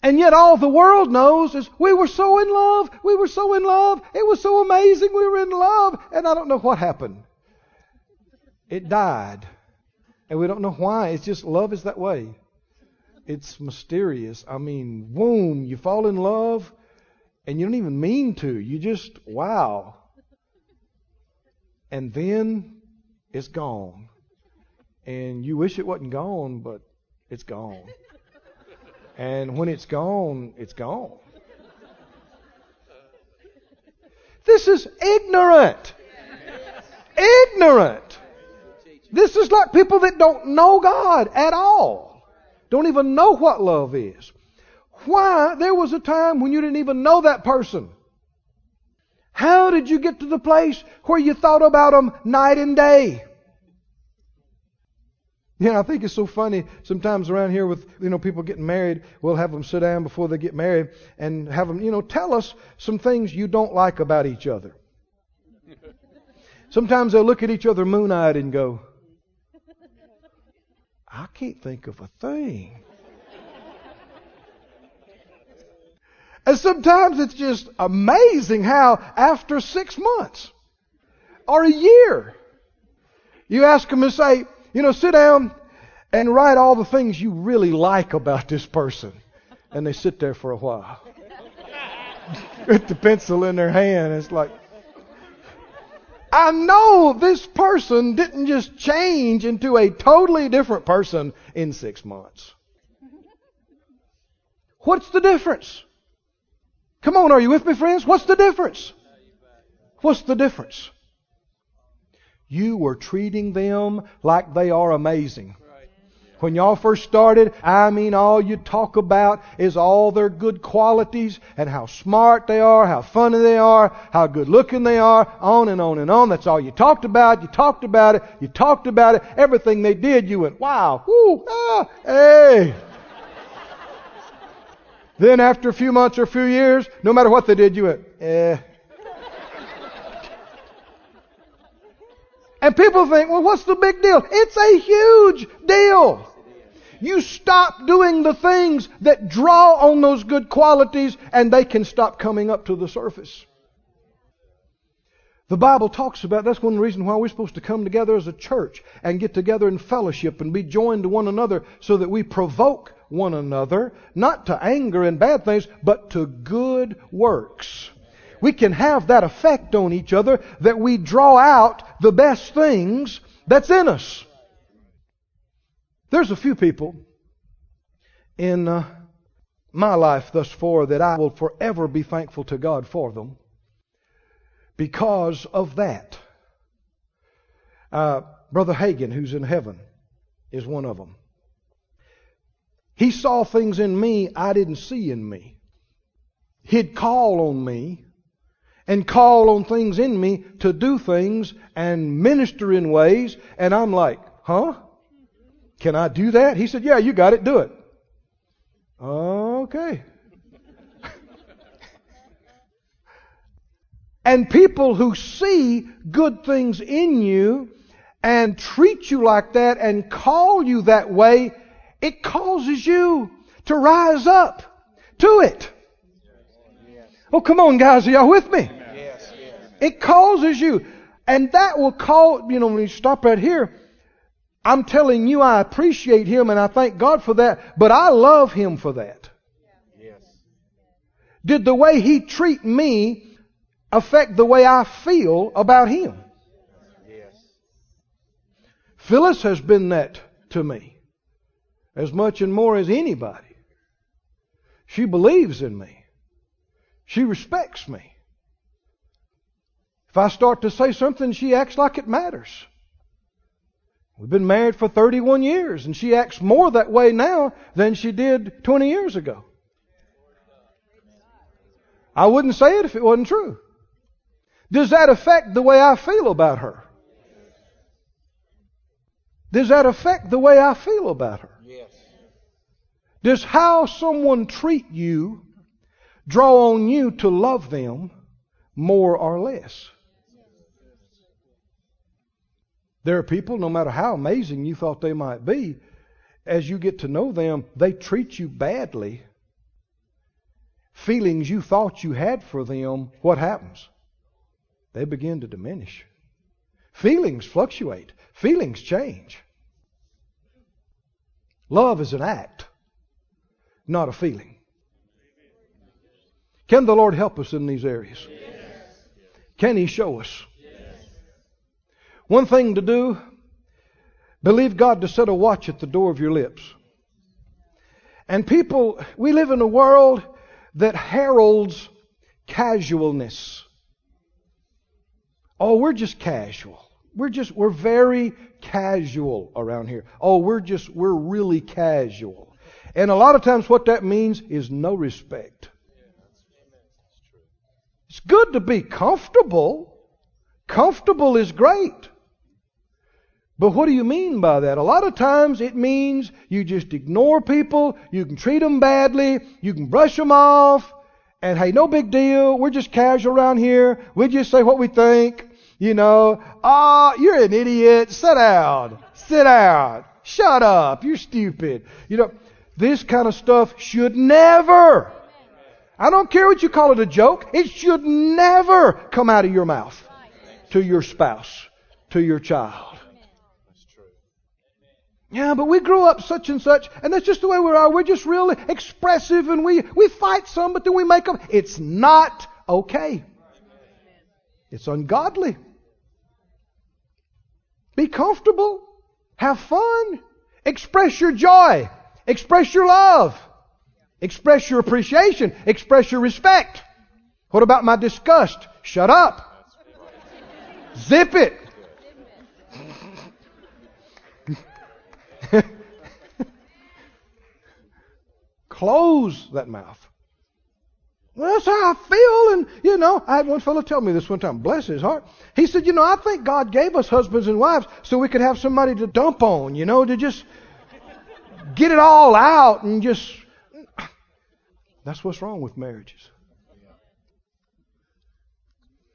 And yet all the world knows is we were so in love, we were so in love, it was so amazing, we were in love, and I don't know what happened. It died. And we don't know why. It's just love is that way. It's mysterious. I mean, boom, you fall in love and you don't even mean to. You just, wow. And then it's gone. And you wish it wasn't gone, but it's gone. And when it's gone, it's gone. This is ignorant. Ignorant. This is like people that don't know God at all. Don't even know what love is. Why? There was a time when you didn't even know that person. How did you get to the place where you thought about them night and day? You know, I think it's so funny sometimes around here with, you know, people getting married, we'll have them sit down before they get married and have them, you know, tell us some things you don't like about each other. Sometimes they'll look at each other moon eyed and go, I can't think of a thing. And sometimes it's just amazing how after six months or a year, you ask them to say, you know, sit down and write all the things you really like about this person. And they sit there for a while. With the pencil in their hand, it's like, I know this person didn't just change into a totally different person in six months. What's the difference? Come on, are you with me, friends? What's the difference? What's the difference? You were treating them like they are amazing. When y'all first started, I mean, all you talk about is all their good qualities and how smart they are, how funny they are, how good looking they are, on and on and on. That's all you talked about. You talked about it. You talked about it. Everything they did, you went, wow, whoo, ah, hey. Then after a few months or a few years, no matter what they did, you went, eh. And people think, well, what's the big deal? It's a huge deal. you stop doing the things that draw on those good qualities and they can stop coming up to the surface. The Bible talks about that's one reason why we're supposed to come together as a church and get together in fellowship and be joined to one another so that we provoke one another, not to anger and bad things, but to good works. We can have that effect on each other that we draw out the best things that's in us. There's a few people in uh, my life thus far that I will forever be thankful to God for them because of that. Uh, Brother Hagin, who's in heaven, is one of them. He saw things in me I didn't see in me. He'd call on me and call on things in me to do things and minister in ways, and I'm like, huh? Can I do that? He said, yeah, you got it, do it. Okay. And people who see good things in you and treat you like that and call you that way, it causes you to rise up to it. Oh, come on, guys, are y'all with me? It causes you. And that will call, you know, when you stop right here, I'm telling you I appreciate him and I thank God for that, but I love him for that. Yes. Did the way he treat me affect the way I feel about him? Yes. Phyllis has been that to me as much and more as anybody. She believes in me. She respects me. If I start to say something, she acts like it matters. We've been married for 31 years, and she acts more that way now than she did 20 years ago. I wouldn't say it if it wasn't true. Does that affect the way I feel about her? Does that affect the way I feel about her? Does how someone treat you draw on you to love them more or less? There are people, no matter how amazing you thought they might be, as you get to know them, they treat you badly. Feelings you thought you had for them, what happens? They begin to diminish. Feelings fluctuate, feelings change. Love is an act, not a feeling. Can the Lord help us in these areas? Can He show us? One thing to do, believe God to set a watch at the door of your lips. And people, we live in a world that heralds casualness. Oh, we're just casual. We're just, we're very casual around here. Oh, we're just, we're really casual. And a lot of times what that means is no respect. It's good to be comfortable. Comfortable is great. But what do you mean by that? A lot of times it means you just ignore people, you can treat them badly, you can brush them off, and hey, no big deal. We're just casual around here. We just say what we think. You know, ah, oh, you're an idiot. Sit down. Sit down. Shut up. You're stupid. You know, this kind of stuff should never, I don't care what you call it a joke, it should never come out of your mouth to your spouse, to your child. Yeah, but we grew up such and such, and that's just the way we are. We're just really expressive, and we, we fight some, but then we make them. It's not okay. It's ungodly. Be comfortable. Have fun. Express your joy. Express your love. Express your appreciation. Express your respect. What about my disgust? Shut up. Zip it. Close that mouth. Well, that's how I feel. And, you know, I had one fellow tell me this one time, bless his heart. He said, you know, I think God gave us husbands and wives so we could have somebody to dump on, you know, to just get it all out and just. That's what's wrong with marriages.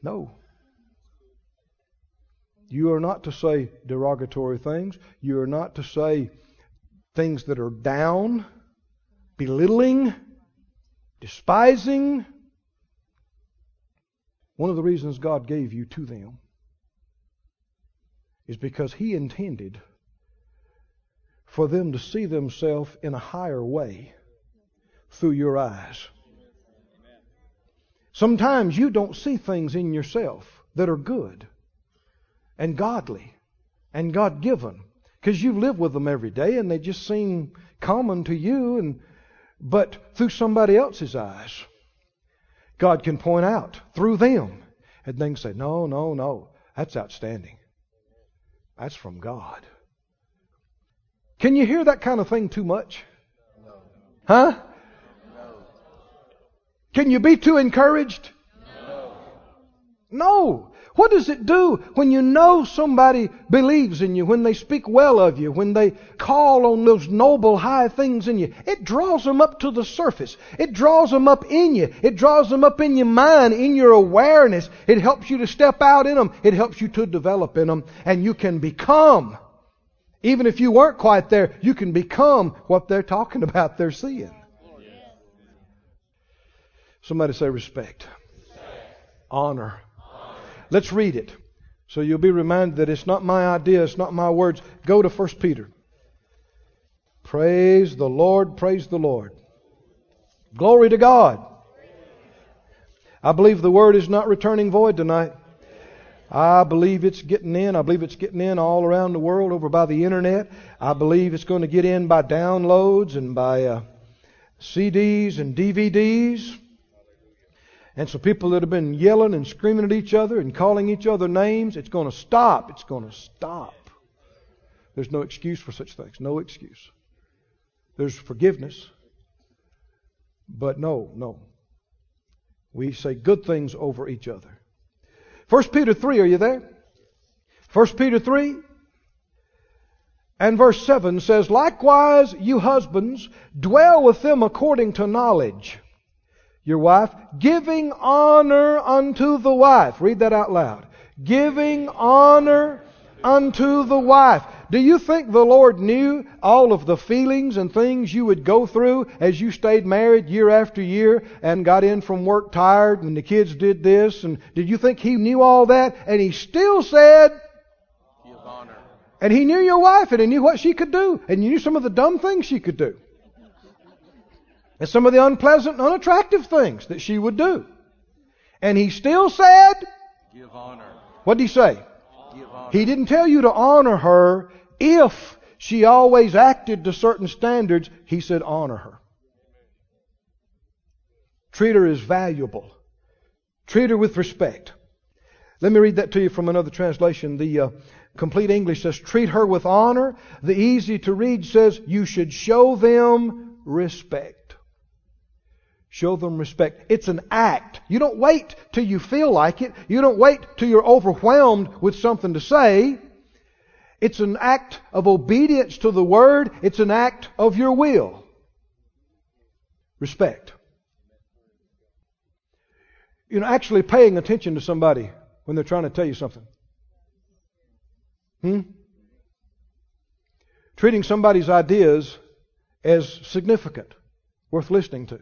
No. You are not to say derogatory things. You are not to say things that are down, belittling, despising. One of the reasons God gave you to them is because He intended for them to see themselves in a higher way through your eyes. Sometimes you don't see things in yourself that are good and godly and God given because you live with them every day and they just seem common to you and but through somebody else's eyes God can point out through them and they can say no no no that's outstanding that's from God can you hear that kind of thing too much huh can you be too encouraged? No. No. What does it do when you know somebody believes in you, when they speak well of you, when they call on those noble high things in you? It draws them up to the surface. It draws them up in you. It draws them up in your mind, in your awareness. It helps you to step out in them. It helps you to develop in them. And you can become, even if you weren't quite there, you can become what they're talking about, they're seeing. Somebody say respect. respect. Honor. Honor. Let's read it. So you'll be reminded that it's not my idea, it's not my words. Go to 1 Peter. Praise the Lord, praise the Lord. Glory to God. I believe the word is not returning void tonight. I believe it's getting in. I believe it's getting in all around the world over by the internet. I believe it's going to get in by downloads and by uh, CDs and DVDs. And so people that have been yelling and screaming at each other and calling each other names, it's going to stop. It's going to stop. There's no excuse for such things. No excuse. There's forgiveness. But no, no. We say good things over each other. 1 Peter 3, are you there? 1 Peter 3 and verse 7 says, Likewise, you husbands, dwell with them according to knowledge your wife, giving honor unto the wife. Read that out loud. Giving honor unto the wife. Do you think the Lord knew all of the feelings and things you would go through as you stayed married year after year and got in from work tired and the kids did this? And did you think He knew all that? And He still said, Give honor. And He knew your wife and He knew what she could do and He knew some of the dumb things she could do and some of the unpleasant, unattractive things that she would do. And he still said, Give honor. What did he say? He didn't tell you to honor her if she always acted to certain standards. He said, honor her. Treat her as valuable. Treat her with respect. Let me read that to you from another translation. The uh, complete English says, treat her with honor. The easy to read says, you should show them respect. Show them respect. It's an act. You don't wait till you feel like it. You don't wait till you're overwhelmed with something to say. It's an act of obedience to the word. It's an act of your will. Respect. You know, actually paying attention to somebody when they're trying to tell you something. Hmm? Treating somebody's ideas as significant, worth listening to.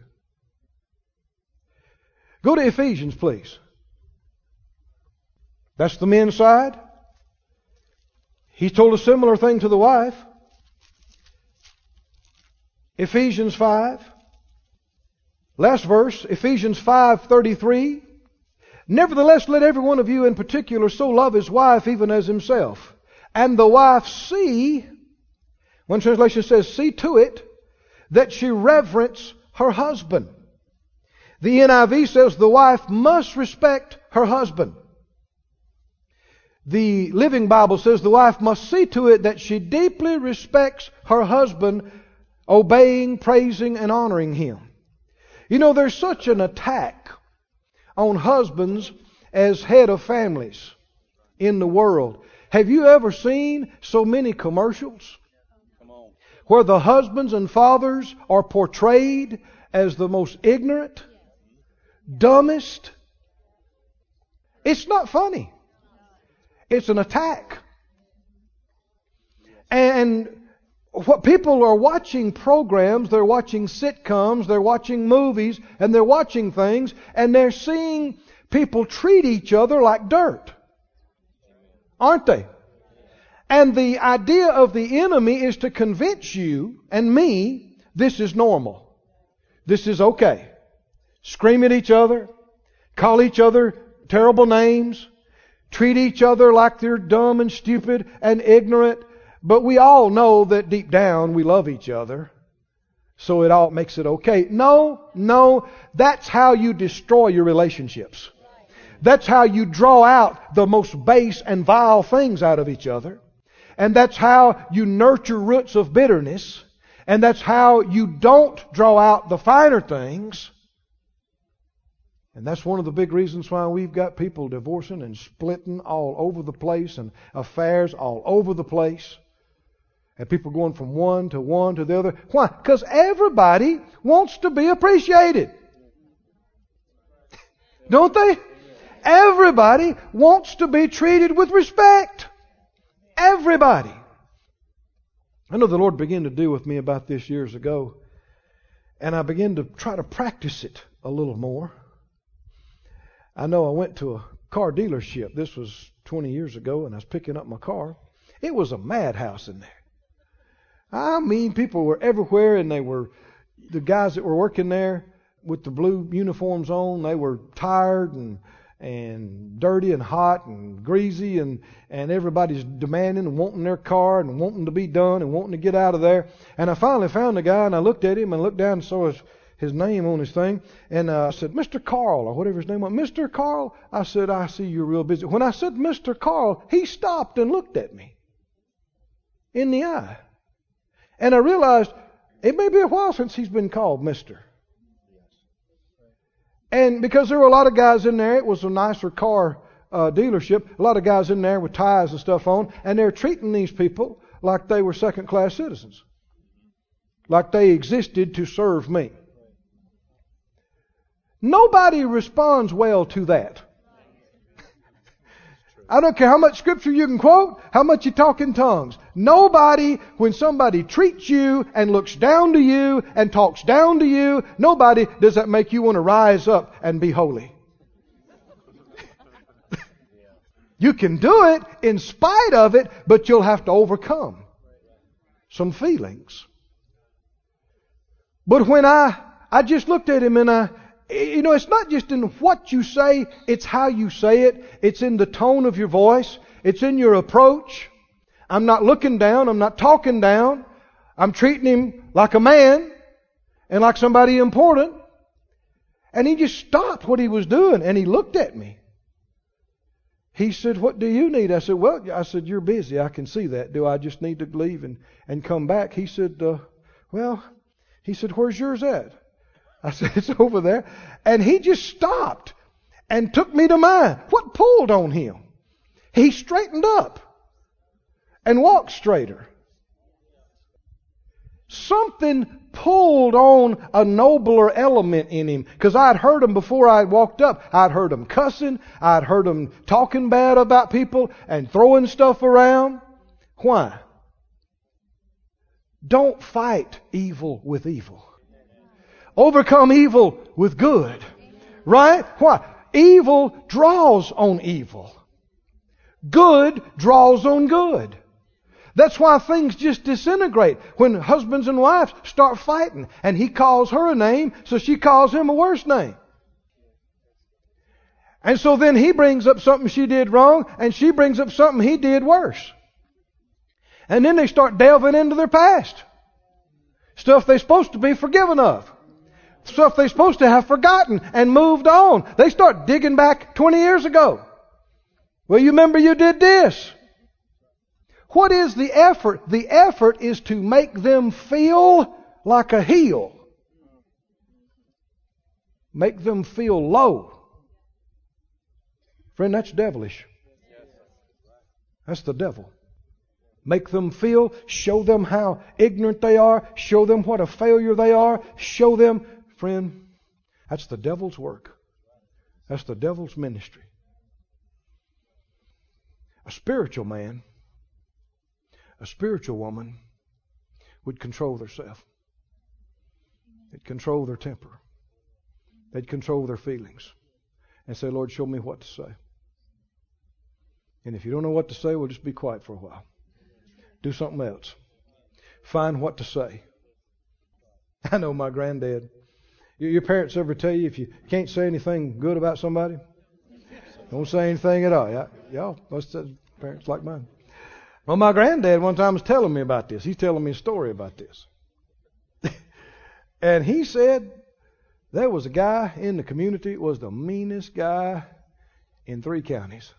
Go to Ephesians, please. That's the men's side. He told a similar thing to the wife. Ephesians 5. Last verse, Ephesians 5:33. Nevertheless, let every one of you in particular so love his wife even as himself. And the wife see, one translation says, see to it that she reverence her husband. The NIV says the wife must respect her husband. The Living Bible says the wife must see to it that she deeply respects her husband, obeying, praising, and honoring him. You know, there's such an attack on husbands as head of families in the world. Have you ever seen so many commercials where the husbands and fathers are portrayed as the most ignorant, dumbest. It's not funny. It's an attack. And what people are watching programs, they're watching sitcoms, they're watching movies, and they're watching things, and they're seeing people treat each other like dirt. Aren't they? And the idea of the enemy is to convince you and me this is normal. This is okay. Scream at each other, call each other terrible names, treat each other like they're dumb and stupid and ignorant, but we all know that deep down we love each other. So it all makes it okay. No, no, that's how you destroy your relationships. That's how you draw out the most base and vile things out of each other. And that's how you nurture roots of bitterness. And that's how you don't draw out the finer things. And that's one of the big reasons why we've got people divorcing and splitting all over the place and affairs all over the place. And people going from one to one to the other. Why? Because everybody wants to be appreciated. Don't they? Everybody wants to be treated with respect. Everybody. I know the Lord began to deal with me about this years ago, and I began to try to practice it a little more. I know I went to a car dealership. This was 20 years ago, and I was picking up my car. It was a madhouse in there. I mean, people were everywhere, and they were the guys that were working there with the blue uniforms on. They were tired and and dirty and hot and greasy and, and everybody's demanding and wanting their car and wanting to be done and wanting to get out of there. And I finally found the guy and I looked at him and looked down and saw his, his name on his thing. And uh, I said, Mr. Carl, or whatever his name was. Mr. Carl, I said, I see you're real busy. When I said Mr. Carl, he stopped and looked at me in the eye. And I realized it may be a while since he's been called Mr. And because there were a lot of guys in there, it was a nicer car uh, dealership. A lot of guys in there with ties and stuff on, and they're treating these people like they were second class citizens, like they existed to serve me. Nobody responds well to that. I don't care how much scripture you can quote, how much you talk in tongues. Nobody, when somebody treats you and looks down to you and talks down to you, nobody does that make you want to rise up and be holy. you can do it in spite of it, but you'll have to overcome some feelings. But when I, I just looked at him and I, you know, it's not just in what you say, it's how you say it. It's in the tone of your voice. It's in your approach. I'm not looking down. I'm not talking down. I'm treating him like a man and like somebody important. And he just stopped what he was doing and he looked at me. He said, What do you need? I said, Well, I said, You're busy. I can see that. Do I just need to leave and, and come back? He said, uh, Well, he said, Where's yours at? I said, It's over there. And he just stopped and took me to mine. What pulled on him? He straightened up and walked straighter. Something pulled on a nobler element in him because I'd heard him before I walked up. I'd heard him cussing. I'd heard him talking bad about people and throwing stuff around. Why? Don't fight evil with evil. Overcome evil with good. Right? Why? Evil draws on evil. Good draws on good. That's why things just disintegrate when husbands and wives start fighting and he calls her a name, so she calls him a worse name. And so then he brings up something she did wrong and she brings up something he did worse. And then they start delving into their past. Stuff they're supposed to be forgiven of stuff they're supposed to have forgotten and moved on. They start digging back 20 years ago. Well, you remember you did this. What is the effort? The effort is to make them feel like a heel. Make them feel low. Friend, that's devilish. That's the devil. Make them feel, show them how ignorant they are, show them what a failure they are, show them Friend, that's the devil's work. That's the devil's ministry. A spiritual man, a spiritual woman, would control themselves. They'd control their temper. They'd control their feelings. And say, Lord, show me what to say. And if you don't know what to say, well, just be quiet for a while. Do something else. Find what to say. I know my granddad. Your parents ever tell you if you can't say anything good about somebody, don't say anything at all. Y'all, y'all parents like mine. Well, my granddad one time was telling me about this. He's telling me a story about this. and he said there was a guy in the community, was the meanest guy in three counties.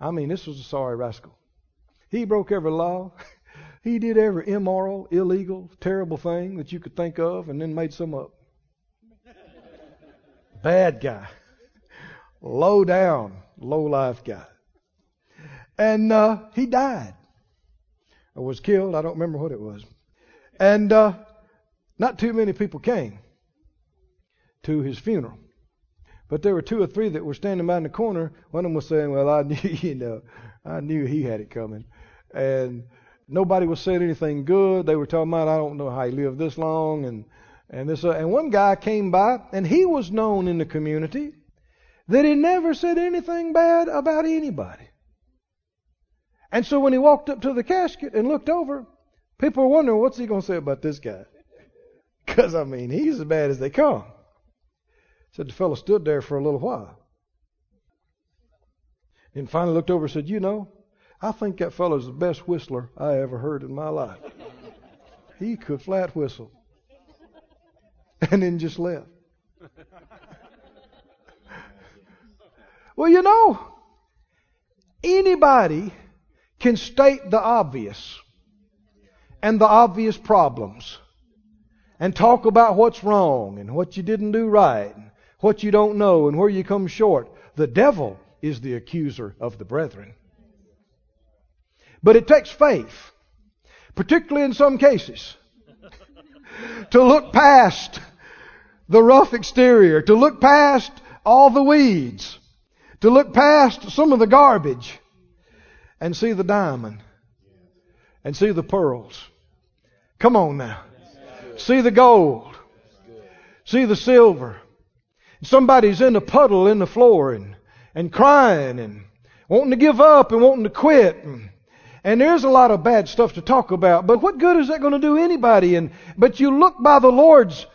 I mean, this was a sorry rascal. He broke every law. he did every immoral, illegal, terrible thing that you could think of and then made some up. Bad guy. Low down, low life guy. And uh, he died. Or was killed. I don't remember what it was. And uh, not too many people came to his funeral. But there were two or three that were standing by in the corner. One of them was saying, Well, I knew, you know, I knew he had it coming. And nobody was saying anything good. They were talking about, I don't know how he lived this long. And, and this, uh, and one guy came by, and he was known in the community that he never said anything bad about anybody. And so when he walked up to the casket and looked over, people were wondering, what's he going to say about this guy? Because, I mean, he's as bad as they come. Said the fellow stood there for a little while. And finally looked over and said, You know, I think that fellow's the best whistler I ever heard in my life. he could flat whistle. And then just left. well, you know, anybody can state the obvious and the obvious problems and talk about what's wrong and what you didn't do right and what you don't know and where you come short. The devil is the accuser of the brethren. But it takes faith, particularly in some cases, to look past the rough exterior, to look past all the weeds, to look past some of the garbage and see the diamond and see the pearls. Come on now. See the gold. See the silver. Somebody's in a puddle in the floor and, and crying and wanting to give up and wanting to quit. And, and there's a lot of bad stuff to talk about. But what good is that going to do anybody? And, but you look by the Lord's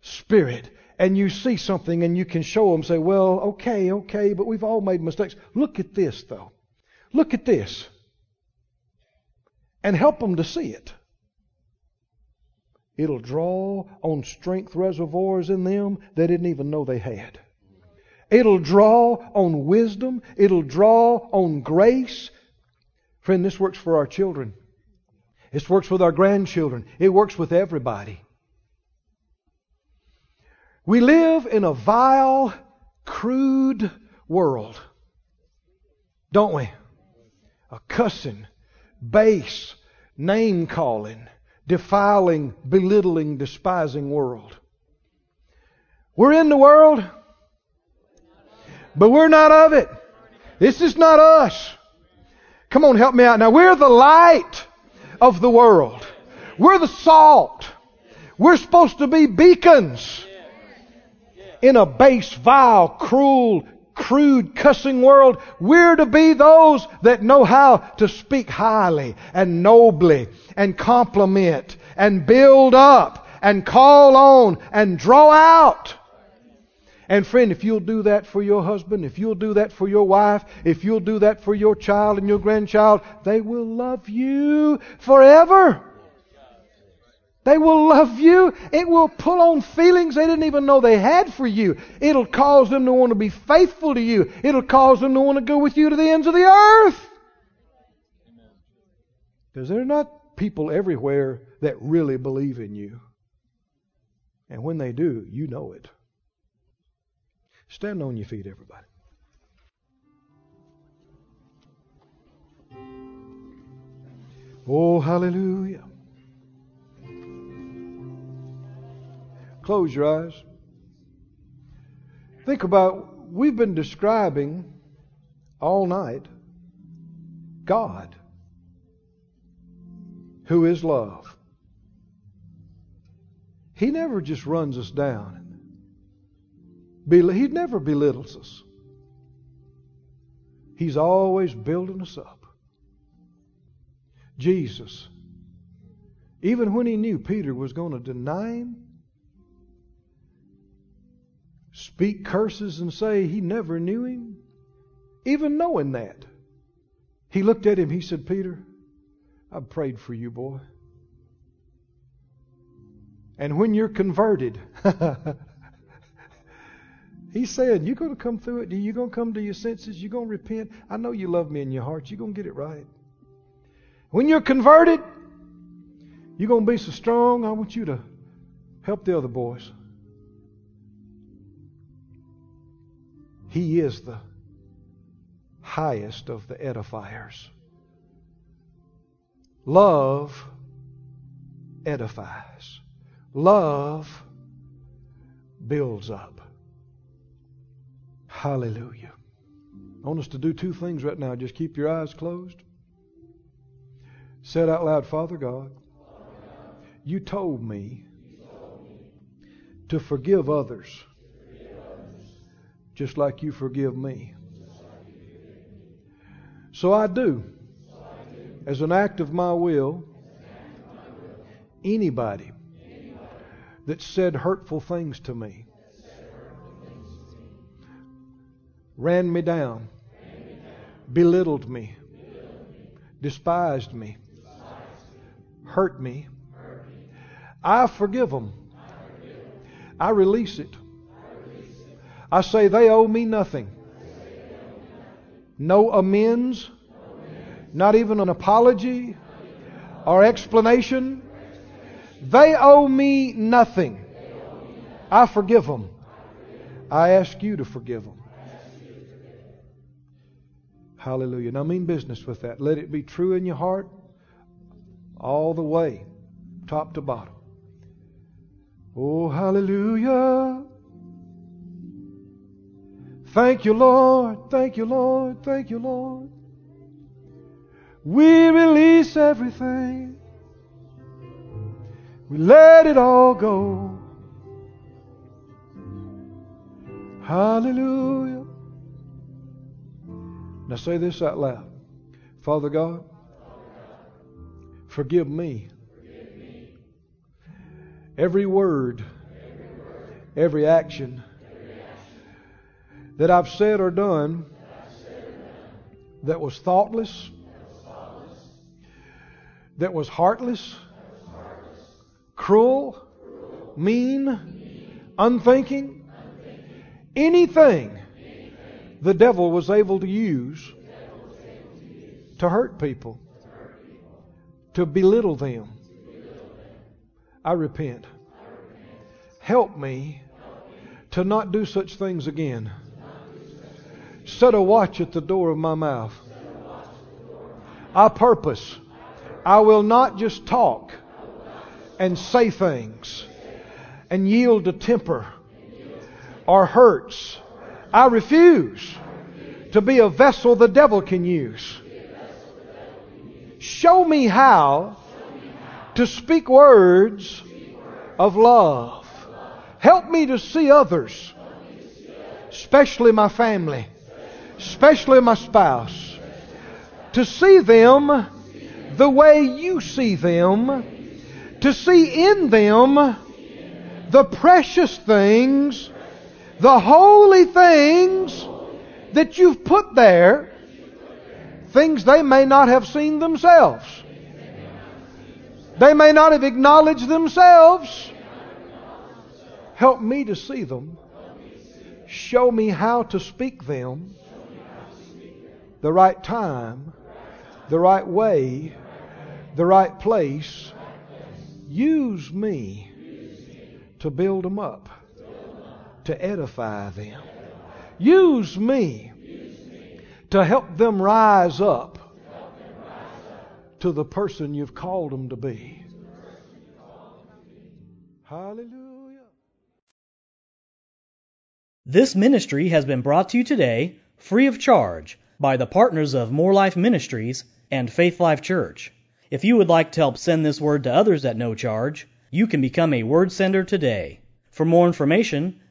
Spirit and you see something and you can show them, say, well, okay, okay, but we've all made mistakes. Look at this, though. Look at this. And help them to see it. It'll draw on strength reservoirs in them they didn't even know they had. It'll draw on wisdom. It'll draw on grace. Friend, this works for our children. This works with our grandchildren. It works with everybody. We live in a vile, crude world, don't we? A cussing, base, name calling, defiling, belittling, despising world. We're in the world, but we're not of it. This is not us. Come on, help me out. Now, we're the light of the world. We're the salt. We're supposed to be beacons in a base, vile, cruel, crude, cussing world. We're to be those that know how to speak highly and nobly and compliment and build up and call on and draw out. And friend, if you'll do that for your husband, if you'll do that for your wife, if you'll do that for your child and your grandchild, they will love you forever. They will love you. It will pull on feelings they didn't even know they had for you. It'll cause them to want to be faithful to you. It'll cause them to want to go with you to the ends of the earth. Because there are not people everywhere that really believe in you. And when they do, you know it. Stand on your feet, everybody. Oh, hallelujah. Close your eyes. Think about, we've been describing all night God who is love. He never just runs us down. He never belittles us. He's always building us up. Jesus, even when he knew Peter was going to deny him, speak curses and say he never knew him, even knowing that, he looked at him, he said, Peter, I've prayed for you, boy. And when you're converted, He's saying, You're going to come through it. You're going to come to your senses. You're going to repent. I know you love me in your heart. You're going to get it right. When you're converted, you're going to be so strong. I want you to help the other boys. He is the highest of the edifiers. Love edifies. Love builds up. Hallelujah. I want us to do two things right now. Just keep your eyes closed. Say it out loud, Father God, you told me to forgive others just like you forgive me. So I do, as an act of my will, anybody that said hurtful things to me, ran me down, belittled me, despised me, hurt me, I forgive them. I release it. I say they owe me nothing. No amends, not even an apology or explanation. They owe me nothing. I forgive them. I ask you to forgive them. Hallelujah. Now, mean business with that. Let it be true in your heart all the way, top to bottom. Oh, hallelujah. Thank you, Lord. Thank you, Lord. Thank you, Lord. We release everything. We let it all go. Hallelujah. Now say this out loud. Father God, forgive me. Every word, every action that I've said or done that was thoughtless, that was heartless, cruel, mean, unthinking, anything the devil was able to use to hurt people, to belittle them. I repent. Help me to not do such things again. Set a watch at the door of my mouth. I purpose. I will not just talk and say things and yield to temper or hurts I refuse to be a vessel the devil can use. Show me how to speak words of love. Help me to see others, especially my family, especially my spouse, to see them the way you see them, to see in them the precious things the holy things that you've put there, things they may not have seen themselves. They may not have acknowledged themselves. Help me to see them. Show me how to speak them the right time, the right way, the right place. Use me to build them up to edify them. Use me to help them rise up to the person you've called them to be. Hallelujah. This ministry has been brought to you today free of charge by the partners of Moore Life Ministries and Faith Life Church. If you would like to help send this word to others at no charge, you can become a word sender today. For more information,